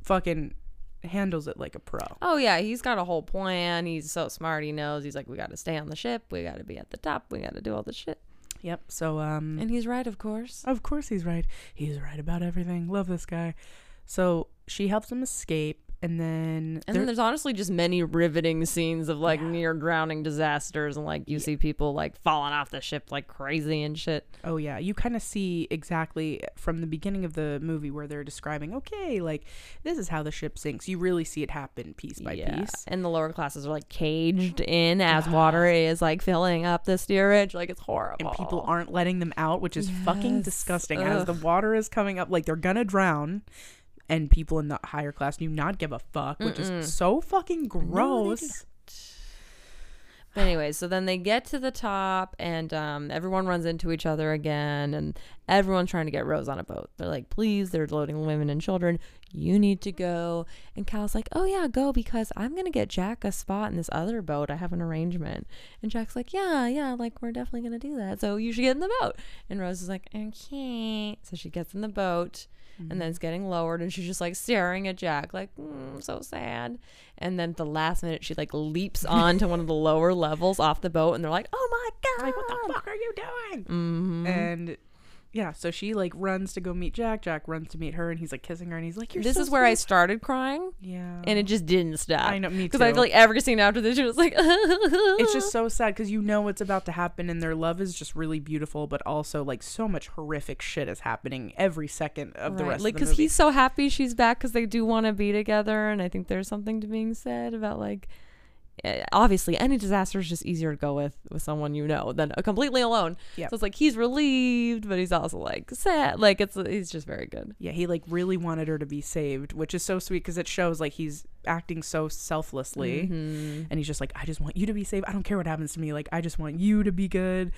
fucking handles it like a pro Oh yeah, he's got a whole plan. He's so smart. He knows. He's like, we got to stay on the ship. We got to be at the top. We got to do all this shit. yep so um And he's right, of course. of course he's right he's right about everything love this guy so she helps him escape and then And there- then there's honestly just many riveting scenes of like Yeah. near drowning disasters, and like you see people like falling off the ship like crazy and shit. Oh yeah, you kind of see exactly from the beginning of the movie where they're describing, okay, like this is how the ship sinks. You really see it happen piece by piece. And the lower classes are like caged in as water is like filling up the steerage. Like it's horrible. And people aren't letting them out, which is fucking Yes. disgusting. As the water is coming up, like they're gonna drown, and people in the higher class do not give a fuck, which is so fucking gross. But anyways, so then they get to the top and um, everyone runs into each other again and everyone's trying to get Rose on a boat. They're like, please, they're loading women and children. You need to go. And Cal's like, oh yeah, go because I'm going to get Jack a spot in this other boat. I have an arrangement. And Jack's like, yeah, yeah, like we're definitely going to do that. So you should get in the boat. And Rose is like, okay. So she gets in the boat and then it's getting lowered and she's just like staring at Jack like mm, so sad and then at the last minute she like leaps onto one of the lower levels off the boat and they're like oh my god Like, what the fuck are you doing? Mhm. And yeah, so she like runs to go meet Jack. Jack runs to meet her, and he's like kissing her, and he's like, "You're this so is where I started crying yeah, and it just didn't stop. I know, me too. because I feel like every scene after this she was like it's just so sad because you know what's about to happen and their love is just really beautiful but also like so much horrific shit is happening every second of the rest like because he's so happy she's back because they do want to be together and i think there's something to being said about like obviously any disaster is just easier to go with with someone you know than completely alone. Yep. so it's like he's relieved but he's also like sad. Like it's he's just very good. Yeah he like really wanted her to be saved which is so sweet because it shows like he's acting so selflessly. Mhm. and he's just like i just want you to be saved. I don't care what happens to me. Like i just want you to be good.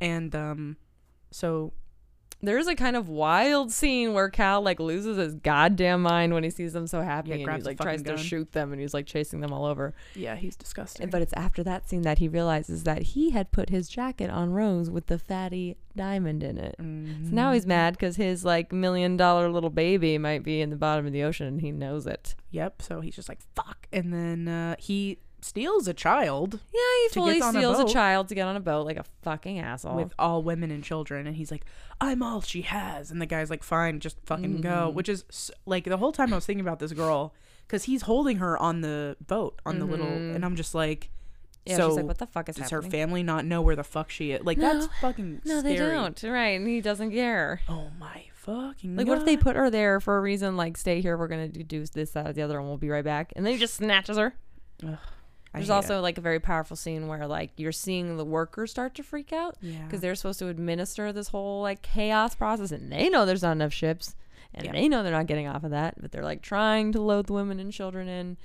And um so there's a kind of wild scene where cal like loses his goddamn mind when he sees them so happy Yeah, and he like tries fucking to shoot them and he's like chasing them all over yeah he's disgusting But it's after that scene that he realizes that he had put his jacket on Rose with the fatty diamond in it. So now he's mad because his like million dollar little baby might be in the bottom of the ocean and he knows it. Yep. So he's just like, fuck. And then uh, he steals a child Yeah, he fully on a steals a, child to get on a boat like a fucking asshole. with all women and children and he's like i'm all she has and the guy's like fine just fucking go mm-hmm. which is like the whole time i was thinking about this girl because he's holding her on the boat on the little mm-hmm. and i'm just like yeah, so she's like, what the fuck is does happening? her family not know where the fuck she is like No. that's fucking no, they don't. Right, and he doesn't care. oh my fucking Like, what if they put her there for a reason? Like, stay here. We're gonna do, do this, that, or the other, and we'll be right back. And then he just snatches her. I There's also it. like a very powerful scene where like you're seeing the workers start to freak out Yeah. because they're supposed to administer this whole like chaos process, and they know there's not enough ships, and Yeah. they know they're not getting off of that, but they're like trying to load the women and children in,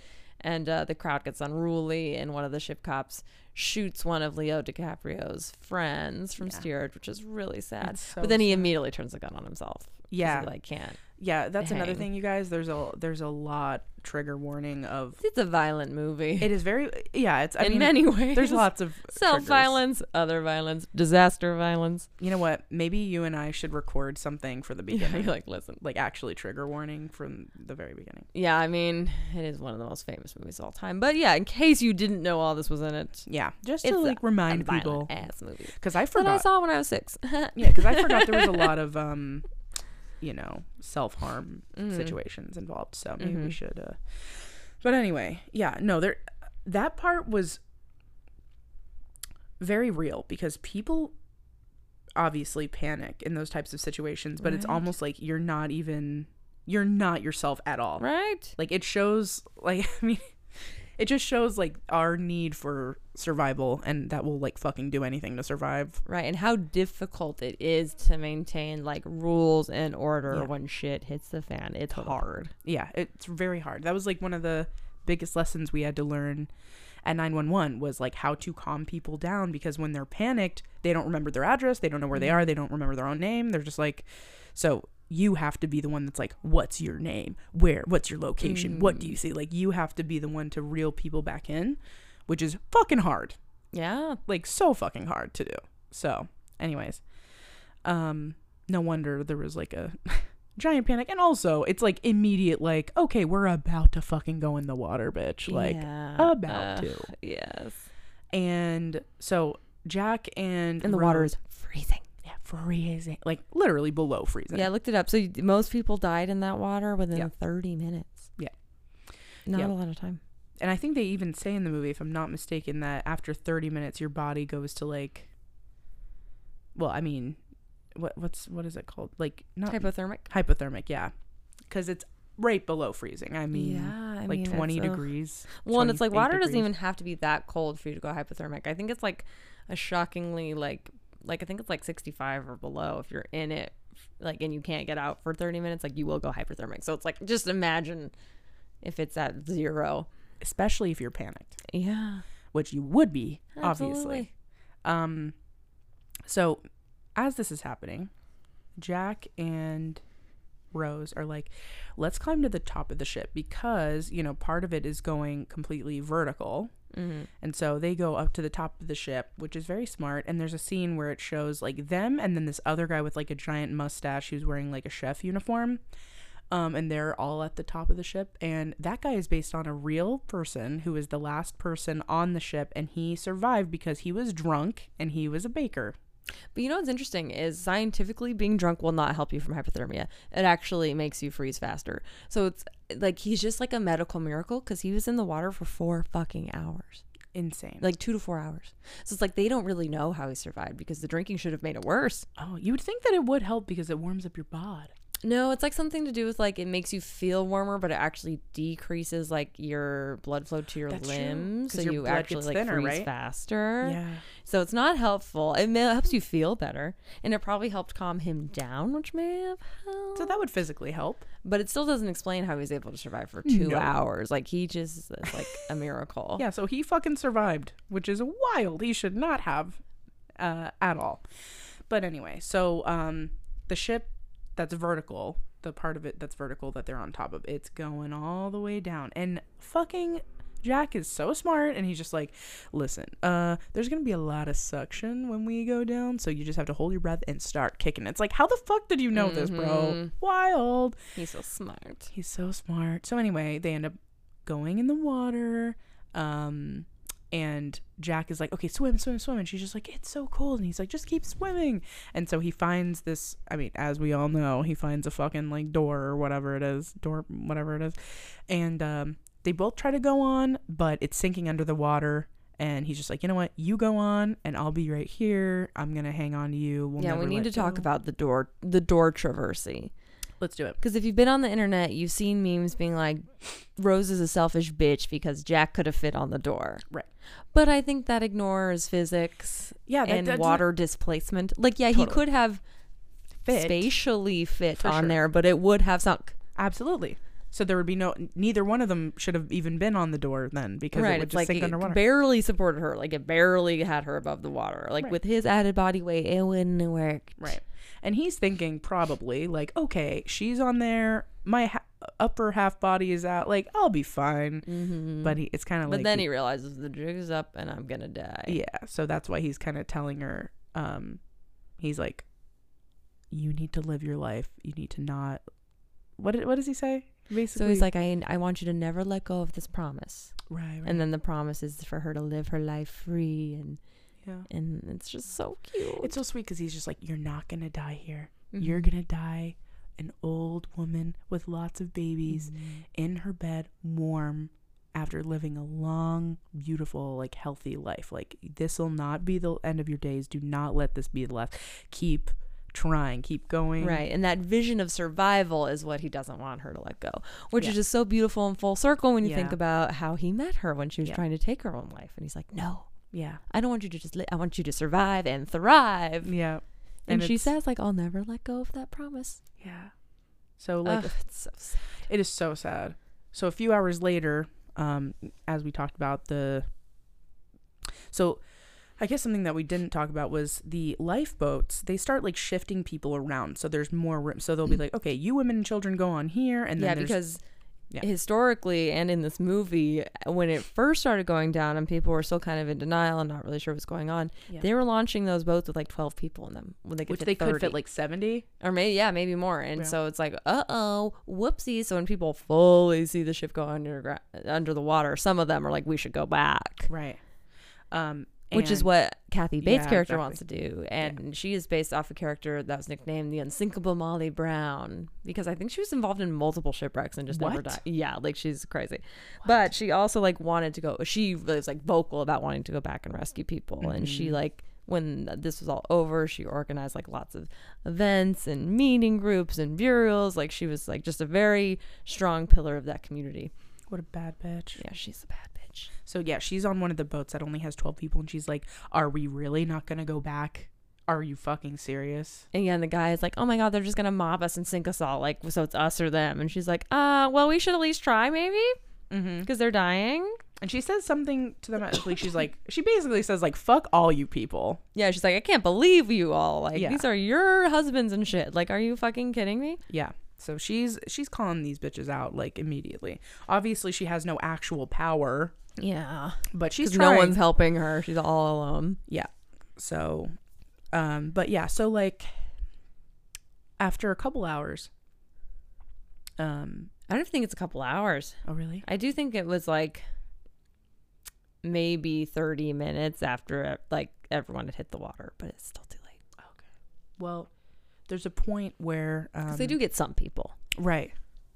and uh, the crowd gets unruly, and one of the ship cops shoots one of Leo DiCaprio's friends from Yeah. Steerage, which is really sad. So but then he sad. immediately turns the gun on himself. Yeah. he like can't. Yeah that's another thing you guys there's a there's a lot trigger warning of It's a violent movie it is very yeah it's i in mean many ways. there's lots of self violence, other violence, disaster violence. you know what maybe you and i should record something for the beginning you're like, listen. like actually trigger warning from the very beginning. Yeah, I mean, it is one of the most famous movies of all time. But yeah, in case you didn't know all this was in it, Yeah, just to like a remind violent people ass movie because I forgot. that I saw when I was six. yeah, because I forgot there was a lot of um, you know, self harm Mhm. situations involved. So maybe we Mhm. should. uh But anyway, yeah, no, there. That part was very real because people obviously panic in those types of situations, but it's almost like you're not even you're not yourself at all. right? like it shows like i mean it just shows like our need for survival and that will like fucking do anything to survive. Right, and how difficult it is to maintain like rules and order Yeah. when shit hits the fan. It's hard. yeah it's very hard. That was like one of the biggest lessons we had to learn at 911 was like how to calm people down because when they're panicked they don't remember their address they don't know where they mm-hmm. are they don't remember their own name. They're just like so you have to be the one that's like what's your name? Where? What's your location? What do mm. you see? Like you have to be the one to reel people back in which is fucking hard Yeah, like so fucking hard to do. So, anyways, um, no wonder there was like a giant panic, and also it's like immediate, like okay, we're about to fucking go in the water, bitch, like Yeah. about Ugh, to. Yes, And so Jack and and the water is freezing. yeah freezing, like literally below freezing. Yeah, I looked it up. So most people died in that water within Yeah. 30 minutes. Yeah. Not Yeah. a lot of time. And I think they even say in the movie, if I'm not mistaken, that after 30 minutes, your body goes to like, well, I mean, what what's what is it called? Like not Hypothermic. hypothermic yeah because it's right below freezing i mean yeah, I like mean, 20 it's, ugh. degrees Well, and it's like 28 water doesn't even have to be that cold for you to go hypothermic. I think it's like a shockingly like like I think it's like 65 or below if you're in it like and you can't get out for 30 minutes like you will go hypothermic. So it's like just imagine if it's at zero. Especially if you're panicked Yeah. which you would be Absolutely. obviously um so as this is happening jack and rose are like let's climb to the top of the ship because you know part of it is going completely vertical Mhm. And so they go up to the top of the ship, which is very smart. And there's a scene where it shows like them and then this other guy with like a giant mustache who's wearing like a chef uniform. Um, and they're all at the top of the ship. And that guy is based on a real person who was the last person on the ship. And he survived because he was drunk and he was a baker. But you know what's interesting is scientifically being drunk will not help you from hypothermia. It actually makes you freeze faster. So it's like he's just like a medical miracle because he was in the water for four fucking hours, Insane. like two to four hours. So it's like they don't really know how he survived because the drinking should have made it worse. oh, you would think that it would help because it warms up your bod. No, it's like something to do with like it makes you feel warmer, but it actually decreases like your blood flow to your That's true, so your you actually like thinner, freeze right? faster. Yeah. So it's not helpful. It may, helps you feel better, and it probably helped calm him down, which may have helped. So that would physically help. but it still doesn't explain how he's able to survive for two No. hours. Like he just is like a miracle. Yeah, so he fucking survived, which is wild. He should not have uh, at all. But anyway, so um, the ship that's vertical, the part of it that's vertical that they're on top of, it's going all the way down. And fucking Jack is so smart and he's just like, listen, uh, there's gonna be a lot of suction when we go down, so you just have to hold your breath and start kicking. It's like, how the fuck did you know this, bro? Mhm. Wild. He's so smart. He's so smart. So anyway, they end up going in the water. Um, and Jack is like, okay, swim, swim, swim. And she's just like, it's so cold. And he's like, just keep swimming. And so he finds this, I mean, as we all know, he finds a fucking like door or whatever it is, door, whatever it is. And um, they both try to go on, but it's sinking under the water. And he's just like, you know what? You go on, and I'll be right here. I'm gonna hang on to you. We'll yeah, we need to talk about the door the door traversy. Let's do it. Because if you've been on the internet, you've seen memes being like, Rose is a selfish bitch because Jack could have fit on the door. Right. But I think that ignores physics Yeah, that, and that water displacement. Like, yeah, he could have fit. spatially fit For on sure. there, but it would have sunk. Absolutely. So there would be no. Neither one of them should have even been on the door then because it would It's just like sink it underwater. barely supported her. Like, it barely had her above the water. Like, Right. with his added body weight, it wouldn't have worked. Right. And he's thinking probably like, okay, she's on there. My ha- upper half body is out. Like, I'll be fine. Mm-hmm. But he, it's kind of But then he- he realizes the jig is up and I'm going to die. yeah. So that's why he's kind of telling her, um, he's like, you need to live your life. You need to not. What did, what does he say? Basically, So he's like, I, I want you to never let go of this promise. right, right. And then the promise is for her to live her life free and yeah, and it's just so cute. it's so sweet because he's just like, you're not gonna die here. Mm-hmm. You're gonna die an old woman with lots of babies Mm-hmm. in her bed, warm, after living a long, beautiful, like healthy life. Like this will not be the end of your days. Do not let this be the last. Keep trying. To keep going. Right. And that vision of survival is what he doesn't want her to let go, which is just so beautiful and full circle when you think about how he met her when she was Yeah. trying to take her own life. And he's like, no, Yeah. I don't want you to just, li- I want you to survive and thrive. Yeah. And, she says, like, I'll never let go of that promise. Yeah. So like Ugh, it's so sad. it is so sad. So a few hours later, um, as we talked about the so I guess something that we didn't talk about was the lifeboats. They start like shifting people around, so there's more room. So they'll be like, okay, you women and children go on here, and then yeah, there's- because Yeah. historically and in this movie, when it first started going down and people were still kind of in denial and not really sure what's going on, Yeah. they were launching those boats with like 12 people in them when they could which fit they 30. could fit like seventy. or maybe yeah maybe more and Yeah. so it's like uh-oh whoopsie so when people fully see the ship go under under the water some of them are like we should go back Right. Um, which is what Kathy Bates' Yeah, character exactly. wants to do. And she is based off a character that was nicknamed the unsinkable Molly Brown because I think she was involved in multiple shipwrecks and just never died. Yeah like she's crazy. But she also like wanted to go she was like vocal about wanting to go back and rescue people. And she Mm-hmm. like when this was all over she organized like lots of events and meeting groups and burials. Like she was like just a very strong pillar of that community. What a bad bitch. yeah she's a bad bitch So yeah, she's on one of the boats that only has twelve people, and she's like, "Are we really not gonna go back? Are you fucking serious?" and yeah, and the guy is like, "Oh my god, they're just gonna mob us and sink us all, like so it's us or them." And she's like, "Uh, well, we should at least try, maybe, Mm-hmm. because they're dying." And she says something to them. Like she's like, she basically says like, "Fuck all you people." Yeah, she's like, "I can't believe you all. Like Yeah. these are your husbands and shit. Like, are you fucking kidding me?" Yeah. So she's she's calling these bitches out like immediately. Obviously, she has no actual power, Yeah, but she's no one's helping her. She's all alone. yeah. So, um, but yeah. So like, after a couple hours, um. I don't think it's a couple hours. Oh really? I do think it was like maybe 30 minutes after like everyone had hit the water, but it's still too late. Okay. Well, there's a point where um, 'Cause they do get some people. right.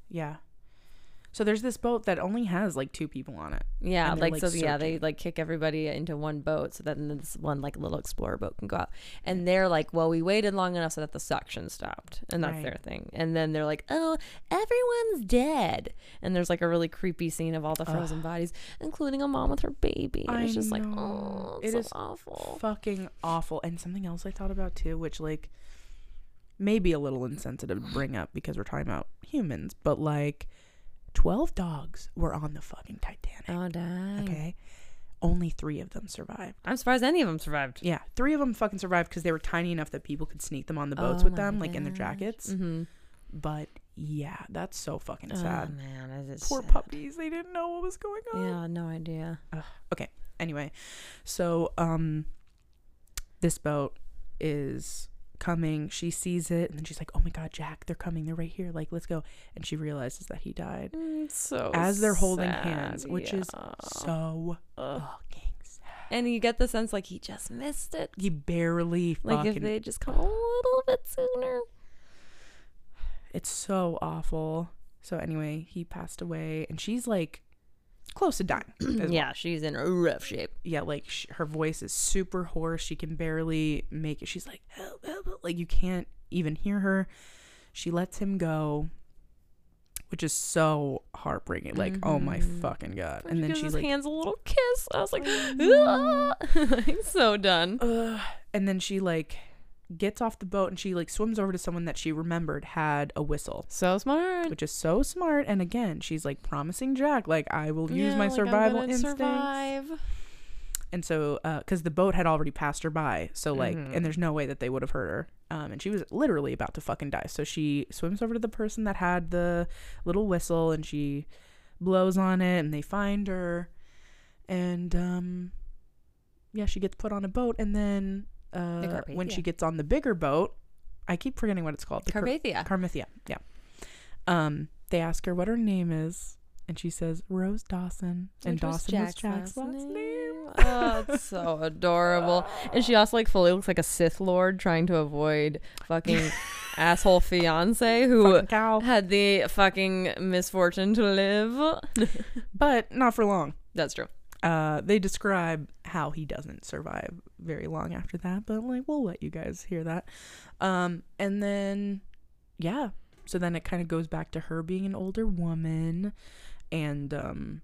Yeah. So there's this boat that only has like two people on it. Yeah, like, like, so. Yeah, they like kick everybody into one boat, so that this one like little explorer boat can go out. And they're like, "Well, we waited long enough so that the suction stopped," and that's Right. their thing. And then they're like, "Oh, everyone's dead." And there's like a really creepy scene of all the frozen bodies, including a mom with her baby. And I it's just like, oh, know. oh, It it's so is awful. Fucking awful. And something else I thought about too, which like maybe a little insensitive to bring up because we're talking about humans, but like 12 dogs were on the fucking Titanic. Oh, dang. Okay. Only three of them survived. I'm surprised any of them survived. Yeah, three of them fucking survived because they were tiny enough that people could sneak them on the boats Oh with my them, like in their gosh. jackets. Mm-hmm. But yeah, that's so fucking Oh sad. man, it is Poor sad. puppies, they didn't know what was going on. Yeah, no idea. Okay. Anyway, so um, this boat is coming. She sees it and then she's like, "Oh my god, Jack, they're coming. They're right here. Like, let's go." And she realizes that he died Mm, so as they're holding sad, hands, which is so Ugh. fucking sad. and you get the sense like he just missed it. He barely Like if they just come a little bit sooner. It's so awful. So anyway, he passed away, and she's like close to dying. Yeah, she's in rough shape. yeah. Like sh- her voice is super hoarse. She can barely make it. She's like, help, help, help," like you can't even hear her. She lets him go, which is so heartbreaking. Like, oh my fucking god! And then gives she his like, hands a little kiss. I was like, "Ah." like so done. Ugh. and then she like gets off the boat and she like swims over to someone that she remembered had a whistle. So smart. which is so smart. And again, she's like promising Jack, like I will use Yeah, my like, survival instincts. survive. And so, because the boat had already passed her by, so like, Mhm. and there's no way that they would have hurt her. Um, and she was literally about to fucking die. So she swims over to the person that had the little whistle, and she blows on it, and they find her, and um, yeah, she gets put on a boat, and then uh, when she gets on the bigger boat, I keep forgetting what it's called. The Car- Carpathia. Carmithia, yeah. Um, they ask her what her name is, and she says Rose Dawson, and Which Dawson was Jack's last name. Oh, it's so adorable. And she also like fully looks like a Sith Lord trying to avoid fucking asshole fiance who had the fucking misfortune to live. But not for long. That's true. Uh, they describe how he doesn't survive very long after that, but like we'll let you guys hear that. Um, and then, yeah, so then it kind of goes back to her being an older woman, and um,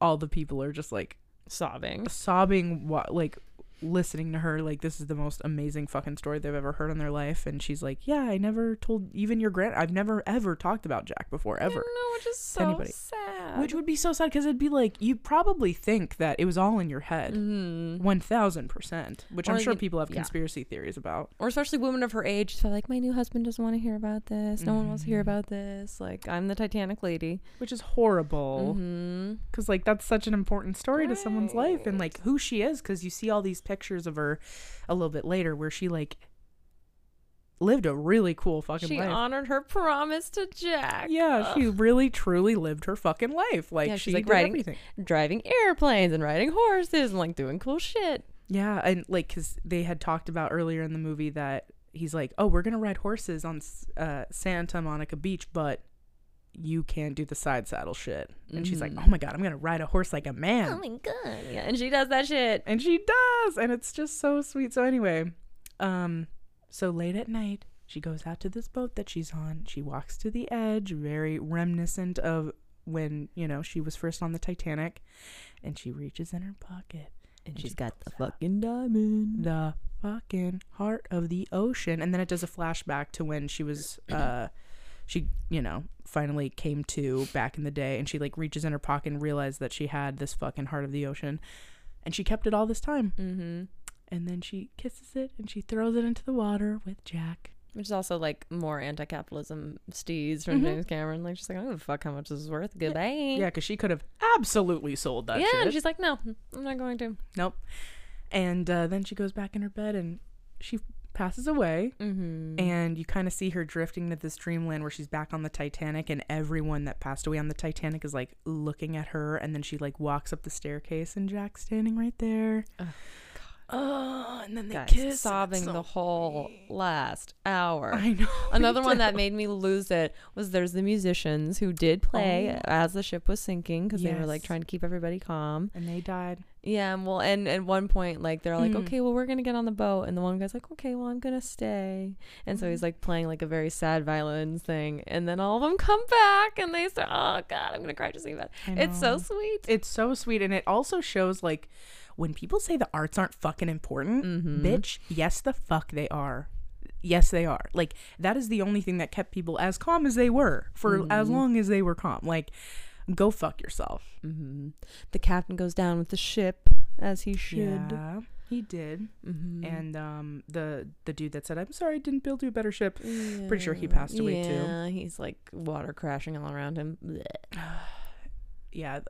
all the people are just like Sobbing. sobbing, like listening to her like this is the most amazing fucking story they've ever heard in their life and she's like yeah i never told even your grand i've never ever talked about jack before ever No, which is so anybody. sad. which would be so sad because it'd be like you probably think that it was all in your head Mhm. 1000% which i'm sure people have yeah. conspiracy theories about or especially women of her age feel like my new husband doesn't want to hear about this. No one wants to hear Mhm. about this. Like I'm the Titanic lady. which is horrible Mm-hmm. because like that's such an important story to someone's life and like who she is because you see all these pictures of her a little bit later where she like lived a really cool fucking She life honored her promise to Jack. yeah she really truly lived her fucking life like Yeah, she she's, like, did riding- everything driving airplanes and riding horses and like doing cool shit. yeah and like because they had talked about earlier in the movie that he's like oh we're gonna ride horses on uh, santa monica beach but you can't do the side saddle shit and she's like Mhm. oh my god i'm gonna ride a horse like a man Oh my god. Yeah, and she does that shit. and she does and it's just so sweet so anyway um so late at night she goes out to this boat that she's on she walks to the edge very reminiscent of when you know she was first on the titanic and she reaches in her pocket And she she's got the fucking diamond. the fucking heart of the ocean and then it does a flashback to when she was uh she you know finally came to back in the day and she like reaches in her pocket and realized that she had this fucking heart of the ocean and she kept it all this time Mm-hmm. and then she kisses it and she throws it into the water with Jack. Which is also like more anti-capitalism steez from Mhm. James Cameron. Like she's like, I don't give a fuck how much this is worth. Goodbye. Yeah, because she could have absolutely sold that yeah. shit. And she's like, no, I'm not going to. nope. And uh, then she goes back in her bed and she passes away. Mm-hmm. And you kind of see her drifting to this dreamland where she's back on the Titanic, and everyone that passed away on the Titanic is like looking at her. And then she like walks up the staircase, and Jack's standing right there. Oh, Oh, and then they Guys, kiss. sobbing so the whole last hour. I know. Another one that made me lose it was there's the musicians who did play Oh. as the ship was sinking because they were like trying to keep everybody calm. And they died. Yeah, well, and at one point, like they're like, Mm. okay, well, we're gonna get on the boat, and the one guy's like, okay, well, I'm gonna stay, and so Mm. he's like playing like a very sad violin thing, and then all of them come back, and they start, oh god, I'm gonna cry just thinking about it. It's so sweet. It's so sweet, and it also shows like when people say the arts aren't fucking important, Mhm. bitch. Yes, the fuck they are. Yes, they are. Like that is the only thing that kept people as calm as they were for as Mhm. long as they were calm. Like, go fuck yourself. hmm The captain goes down with the ship as he should. Yeah, he did. Mm-hmm. And um, the the dude that said, "I'm sorry, I didn't build you a better ship." pretty sure he passed away, too. Yeah, he's like water crashing all around him. Yeah,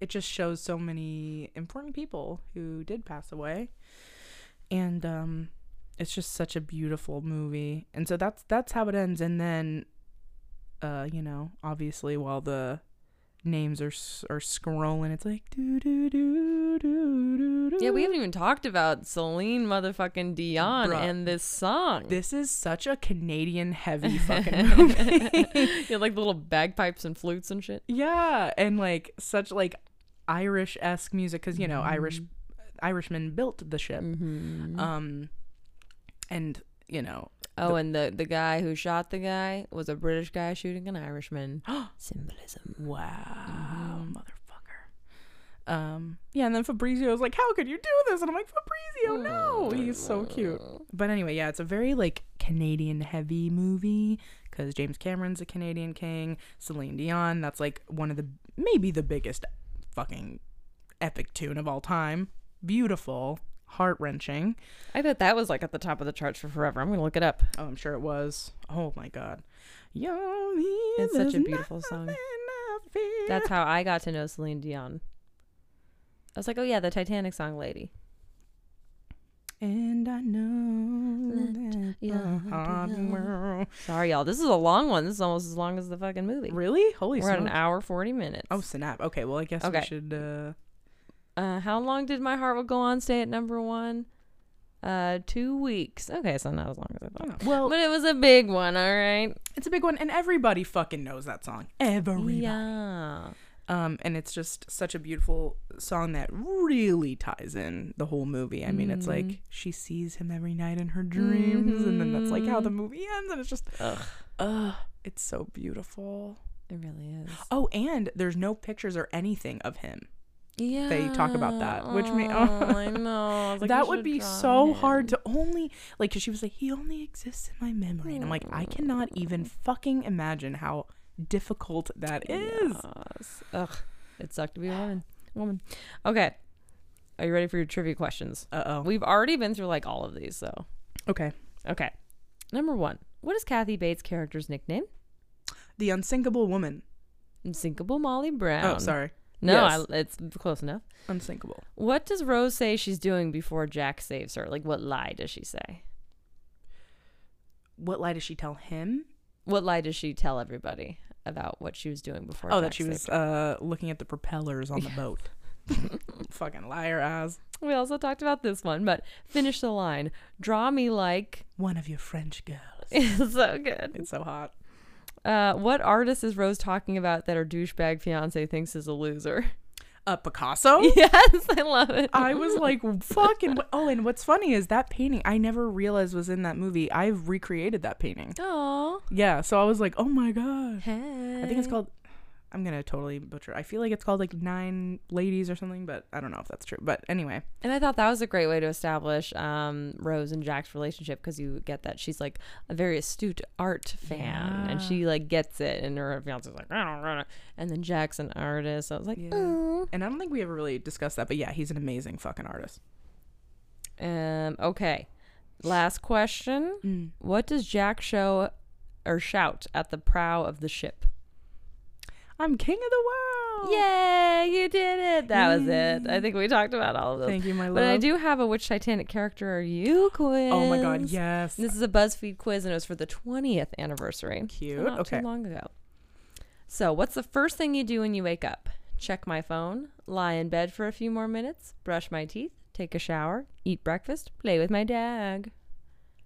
it just shows so many important people who did pass away. And um it's just such a beautiful movie. And so that's that's how it ends and then uh you know, obviously while the names are are scrolling it's like do do do do do Yeah, we haven't even talked about Celine motherfucking Dion Bruh. and this song. This is such a Canadian heavy fucking movie. yeah, like the little bagpipes and flutes and shit. yeah, and like such like Irish esque music because you know Irish Irishmen built the ship. Mm-hmm. Um, and you know Oh, and the the guy who shot the guy was a British guy shooting an Irishman. Symbolism. Wow, motherfucker. Um, yeah, and then Fabrizio was like, "How could you do this?" And I'm like, "Fabrizio, no, he's so cute." But anyway, yeah, it's a very like Canadian heavy movie because James Cameron's a Canadian king. Celine Dion, that's like one of the maybe the biggest fucking epic tune of all time. Beautiful, heart wrenching. I bet that was like at the top of the charts for forever. I'm gonna look it up. Oh, I'm sure it was. Oh my god, Yo, It's such a beautiful song. nothing I fear. That's how I got to know Celine Dion. I was like, oh yeah, the Titanic song lady. And I know that your the hard heart be world- Sorry, y'all. This is a long one. This is almost as long as the fucking movie. Really? Holy We're at an hour forty minutes. Oh snap. Okay, well I guess Okay. we should uh Uh, how long did my heart will go on stay at number one? Uh, two weeks. Okay, so not as long as I thought. well But it was a big one, all right. it's a big one and everybody fucking knows that song. Everybody. Yeah. Um and it's just such a beautiful song that really ties in the whole movie. I mean, it's Mm-hmm. like she sees him every night in her dreams and then that's like how the movie ends and it's just Ugh, ugh, it's so beautiful. it really is. Oh, and there's no pictures or anything of him. Yeah. they talk about that, which may oh, I know I like, that would be so hard to only like because she was like he only exists in my memory and i'm like i mm. cannot even fucking imagine how difficult that is Yes. Ugh, it sucked to be a woman. Woman. Okay. Are you ready for your trivia questions? uh-oh We've already been through like all of these, so okay okay. Number one. What is Kathy Bates' character's nickname? the unsinkable woman Unsinkable Molly Brown. oh sorry No, Yes. I, it's close enough. unsinkable What does Rose say she's doing before Jack saves her? Like, what lie does she say? what lie does she tell him What lie does she tell everybody about what she was doing before? oh Jack that she was uh looking at the propellers on the boat fucking liar ass We also talked about this one, but finish the line. Draw me like. one of your french girls It's so good. it's so hot Uh, what artist is Rose talking about that her douchebag fiance thinks is a loser? uh picasso yes, I love it. I was like, fucking. Oh, and what's funny is that painting I never realized was in that movie. I've recreated that painting. oh, Yeah, so I was like, oh my god. hey. I think it's called. I'm gonna totally butcher. I feel like it's called like Nine Ladies or something, but I don't know if that's true. But anyway, And I thought that was a great way to establish um, Rose and Jack's relationship because you get that she's like a very astute art fan and she like gets it, and her fiance's like, I don't know. And then Jack's an artist. So I was like, Yeah. and I don't think we ever really discussed that, but yeah, he's an amazing fucking artist. Um, okay. Last question. Mm. What does Jack show or shout at the prow of the ship? I'm king of the world. Yay, you did it. That was it. I think we talked about all of those. Thank you, my love. But I do have a which Titanic character are you quiz. Oh my god, yes. This is a BuzzFeed quiz and it was for the 20th anniversary. Cute. Not Okay. too long ago. So, what's the first thing you do when you wake up? Check my phone, lie in bed for a few more minutes, brush my teeth, take a shower, eat breakfast, play with my dog.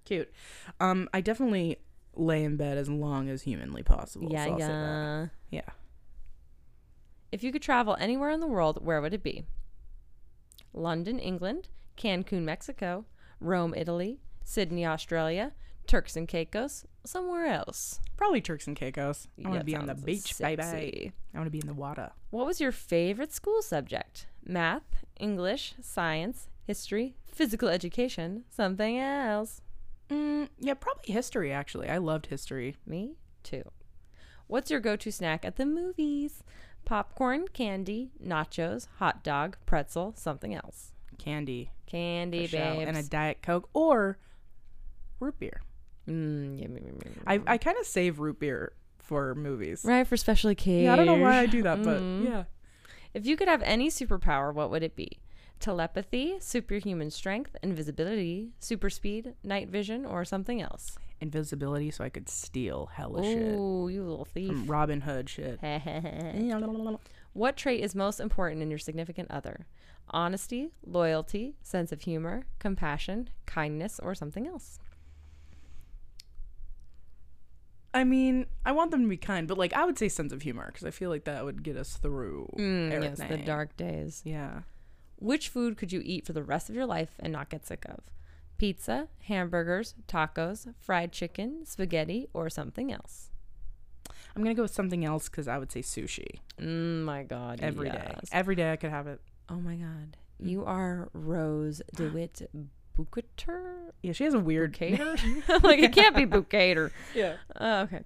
Cute. Um, I definitely lay in bed as long as humanly possible. yeah, so I'll say that. yeah. Yeah. If you could travel anywhere in the world, where would it be? London, England, Cancun, Mexico, Rome, Italy, Sydney, Australia, Turks and Caicos, somewhere else. Probably Turks and Caicos. I want to be on the beach, baby. sexy. I want to be in the water. What was your favorite school subject? Math, English, science, history, physical education, something else? Mm, yeah, probably history, actually. I loved history. Me too. What's your go to snack at the movies? Popcorn, candy, nachos, hot dog, pretzel, something else. Candy. Candy, babes. And a Diet Coke or root beer. Mm, I. I kind of save root beer for movies. right for special occasions. Yeah, I don't know why I do that, but Mm. yeah. If you could have any superpower, what would it be? telepathy, superhuman strength, invisibility, super speed, night vision, or something else? Invisibility, so I could steal hella shit Ooh, you little thief. from Robin Hood shit. what trait is most important in your significant other? Honesty, loyalty, sense of humor, compassion, kindness, or something else? I mean, I want them to be kind, but like I would say sense of humor because I feel like that would get us through. Mm, yes, the dark days. Yeah. Which food could you eat for the rest of your life and not get sick of? Pizza, hamburgers, tacos, fried chicken, spaghetti, or something else? I'm gonna go with something else because I would say sushi Mm, my God. every day. yes. Every day I could have it. Oh my God. You are Rose DeWitt Bukater? Yeah, she has a weird. Bukater? like, it can't be Bukater. Yeah. Oh, okay.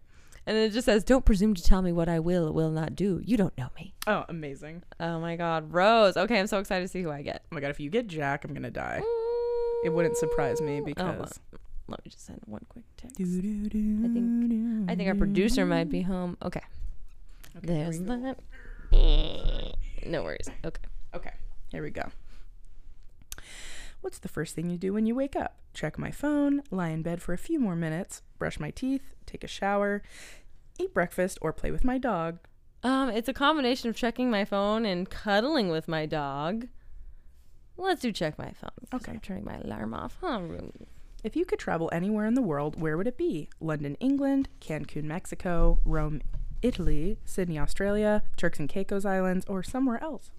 And it just says, Don't presume to tell me what I will or will not do. You don't know me. Oh, amazing. Oh my God. Rose. Okay, I'm so excited to see who I get. Oh my god, if you get Jack, I'm gonna die. It wouldn't surprise me Oh, because. well, let me just send one quick text. I think I think our producer might be home. Okay. Okay, There's here we go. that. No worries. Okay. Okay, here we go. What's the first thing you do when you wake up? Check my phone, lie in bed for a few more minutes, brush my teeth, take a shower, eat breakfast, or play with my dog. Um, it's a combination of checking my phone and cuddling with my dog. Let's do check my phone. Okay. I'm turning my alarm off. Huh? If you could travel anywhere in the world, where would it be? London, England, Cancun, Mexico, Rome, Italy, Sydney, Australia, Turks and Caicos Islands, or somewhere else?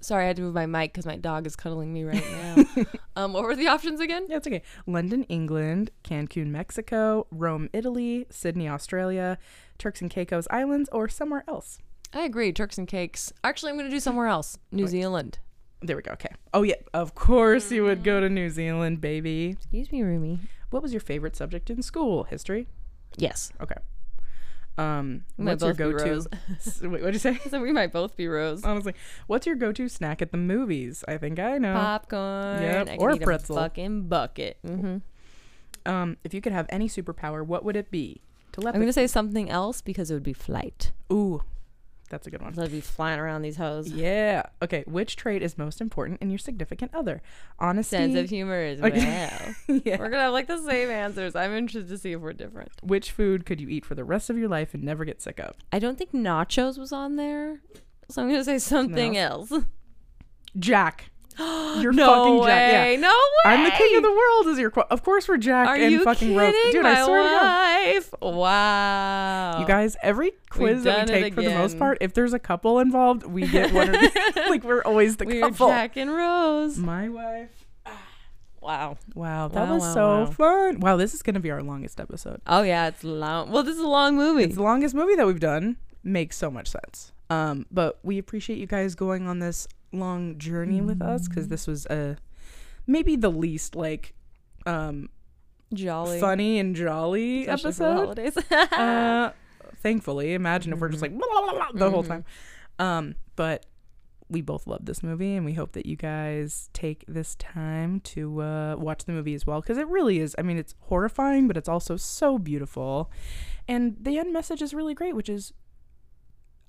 Sorry, I had to move my mic because my dog is cuddling me right now. um, what were the options again? Yeah, it's okay. London, England, Cancun, Mexico, Rome, Italy, Sydney, Australia, Turks and Caicos Islands, or somewhere else. I agree. Turks and cakes. Actually, I'm going to do somewhere else. New Zealand. There we go. Okay. Oh yeah, of course you would go to New Zealand, baby. Excuse me, Rumi. What was your favorite subject in school? History. Yes. Okay. Um, We what's your go-to? Wait, what'd you say? So we might both be Rose. Honestly, what's your go-to snack at the movies? I think I know. Popcorn. Yep, or pretzel. A fucking bucket. hmm Um, if you could have any superpower, what would it be? I'm going to say something else because it would be flight. Ooh, that's a good one. I'd be flying around these hoes. Yeah. Okay. Which trait is most important in your significant other? Honesty. Sense of humor as Okay. well. yeah. We're gonna have like the same answers. I'm interested to see if we're different. Which food could you eat for the rest of your life and never get sick of? I don't think nachos was on there, so I'm gonna say something else. Jack. You're no fucking way! Jack. Yeah. No way! I'm the king of the world. Is your qu- of course we're Jack Are and you fucking? Rose. Dude, I swear to God. wife. Wow. You guys, every quiz that we take for the most part, if there's a couple involved, we get one or the, like we're always the We're couple. Jack and Rose. My wife. Wow. Wow, that Wow, was wow, so wow. fun. Wow, this is gonna be our longest episode. Oh yeah, it's long. Well, this is a long movie. It's the longest movie that we've done. Makes so much sense. Um, but we appreciate you guys going on this long journey with us because this was a maybe the least like um Jolly. funny and jolly Especially episode. holidays. uh, thankfully, imagine if we're just like blah, blah, blah, blah the whole Mhm. time. Um, but we both love this movie, and we hope that you guys take this time to uh, watch the movie as well because it really is. I mean, it's horrifying, but it's also so beautiful, and the end message is really great, which is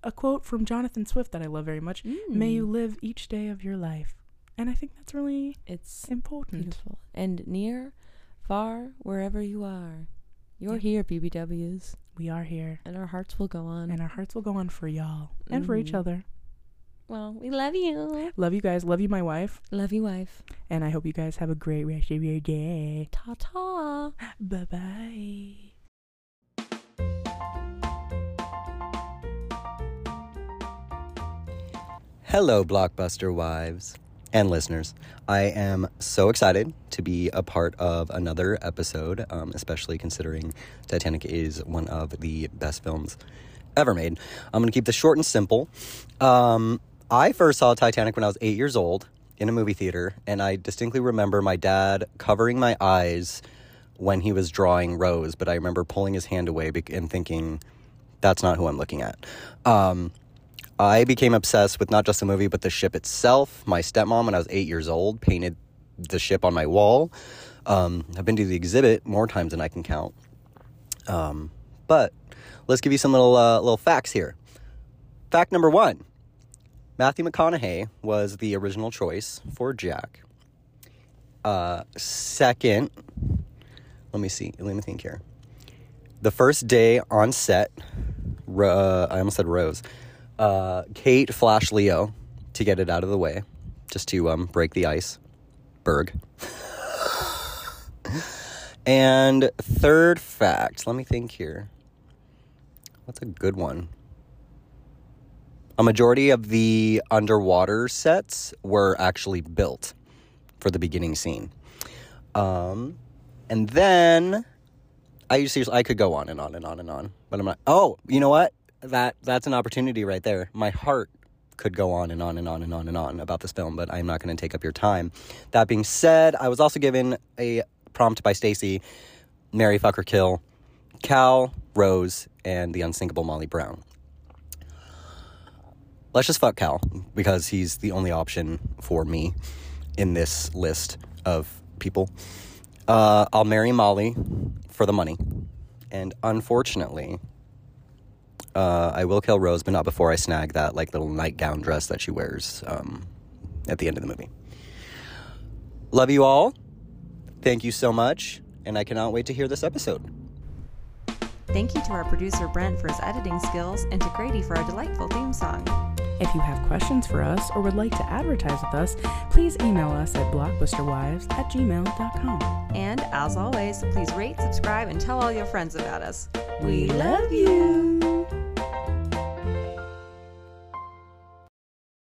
a quote from Jonathan Swift that I love very much. May you Mm. live each day of your life, and I think that's really It's important. beautiful and near, far, wherever you are. You're Yeah. here, BBWs, We are here, and our hearts will go on. and our hearts will go on for y'all and for each Mhm. other. well, we love you. Love you guys. Love you, my wife. Love you, wife. And I hope you guys have a great rest of your day. Ta ta. Bye bye. Hello, Blockbuster wives and listeners. I am so excited to be a part of another episode, um, especially considering Titanic is one of the best films ever made. I'm going to keep this short and simple. Um, I first saw Titanic when I was eight years old in a movie theater, and I distinctly remember my dad covering my eyes when he was drawing Rose, but I remember pulling his hand away and thinking, that's not who I'm looking at. Um, I became obsessed with not just the movie, but the ship itself. My stepmom, when I was eight years old, painted the ship on my wall. Um, I've been to the exhibit more times than I can count. Um, but let's give you some little uh, little facts here. Fact number one: Matthew McConaughey was the original choice for Jack. Uh, second, let me see. Let me think here. The first day on set, uh, I almost said Rose. Uh, Kate Flash Leo to get it out of the way, just to um, break the ice. Berg. and third fact, let me think here. What's a good one? A majority of the underwater sets were actually built for the beginning scene. Um, and then I seriously I could go on and on and on and on, but I'm not. Oh, you know what? That that's an opportunity right there. My heart could go on and on and on and on and on about this film, but I'm not going to take up your time. That being said, I was also given a prompt by Stacy, Mary Fucker Kill, Cal, Rose, and the unsinkable Molly Brown. Let's just fuck Cal because he's the only option for me in this list of people. Uh, I'll marry Molly for the money. And unfortunately, uh, I will kill Rose, but not before I snag that like little nightgown dress that she wears um, at the end of the movie. Love you all. Thank you so much, and I cannot wait to hear this episode. Thank you to our producer Brent for his editing skills and to Grady for our delightful theme song. If you have questions for us or would like to advertise with us, please email us at blockbusterwives at gmail.com. And as always, please rate, subscribe, and tell all your friends about us. We love you.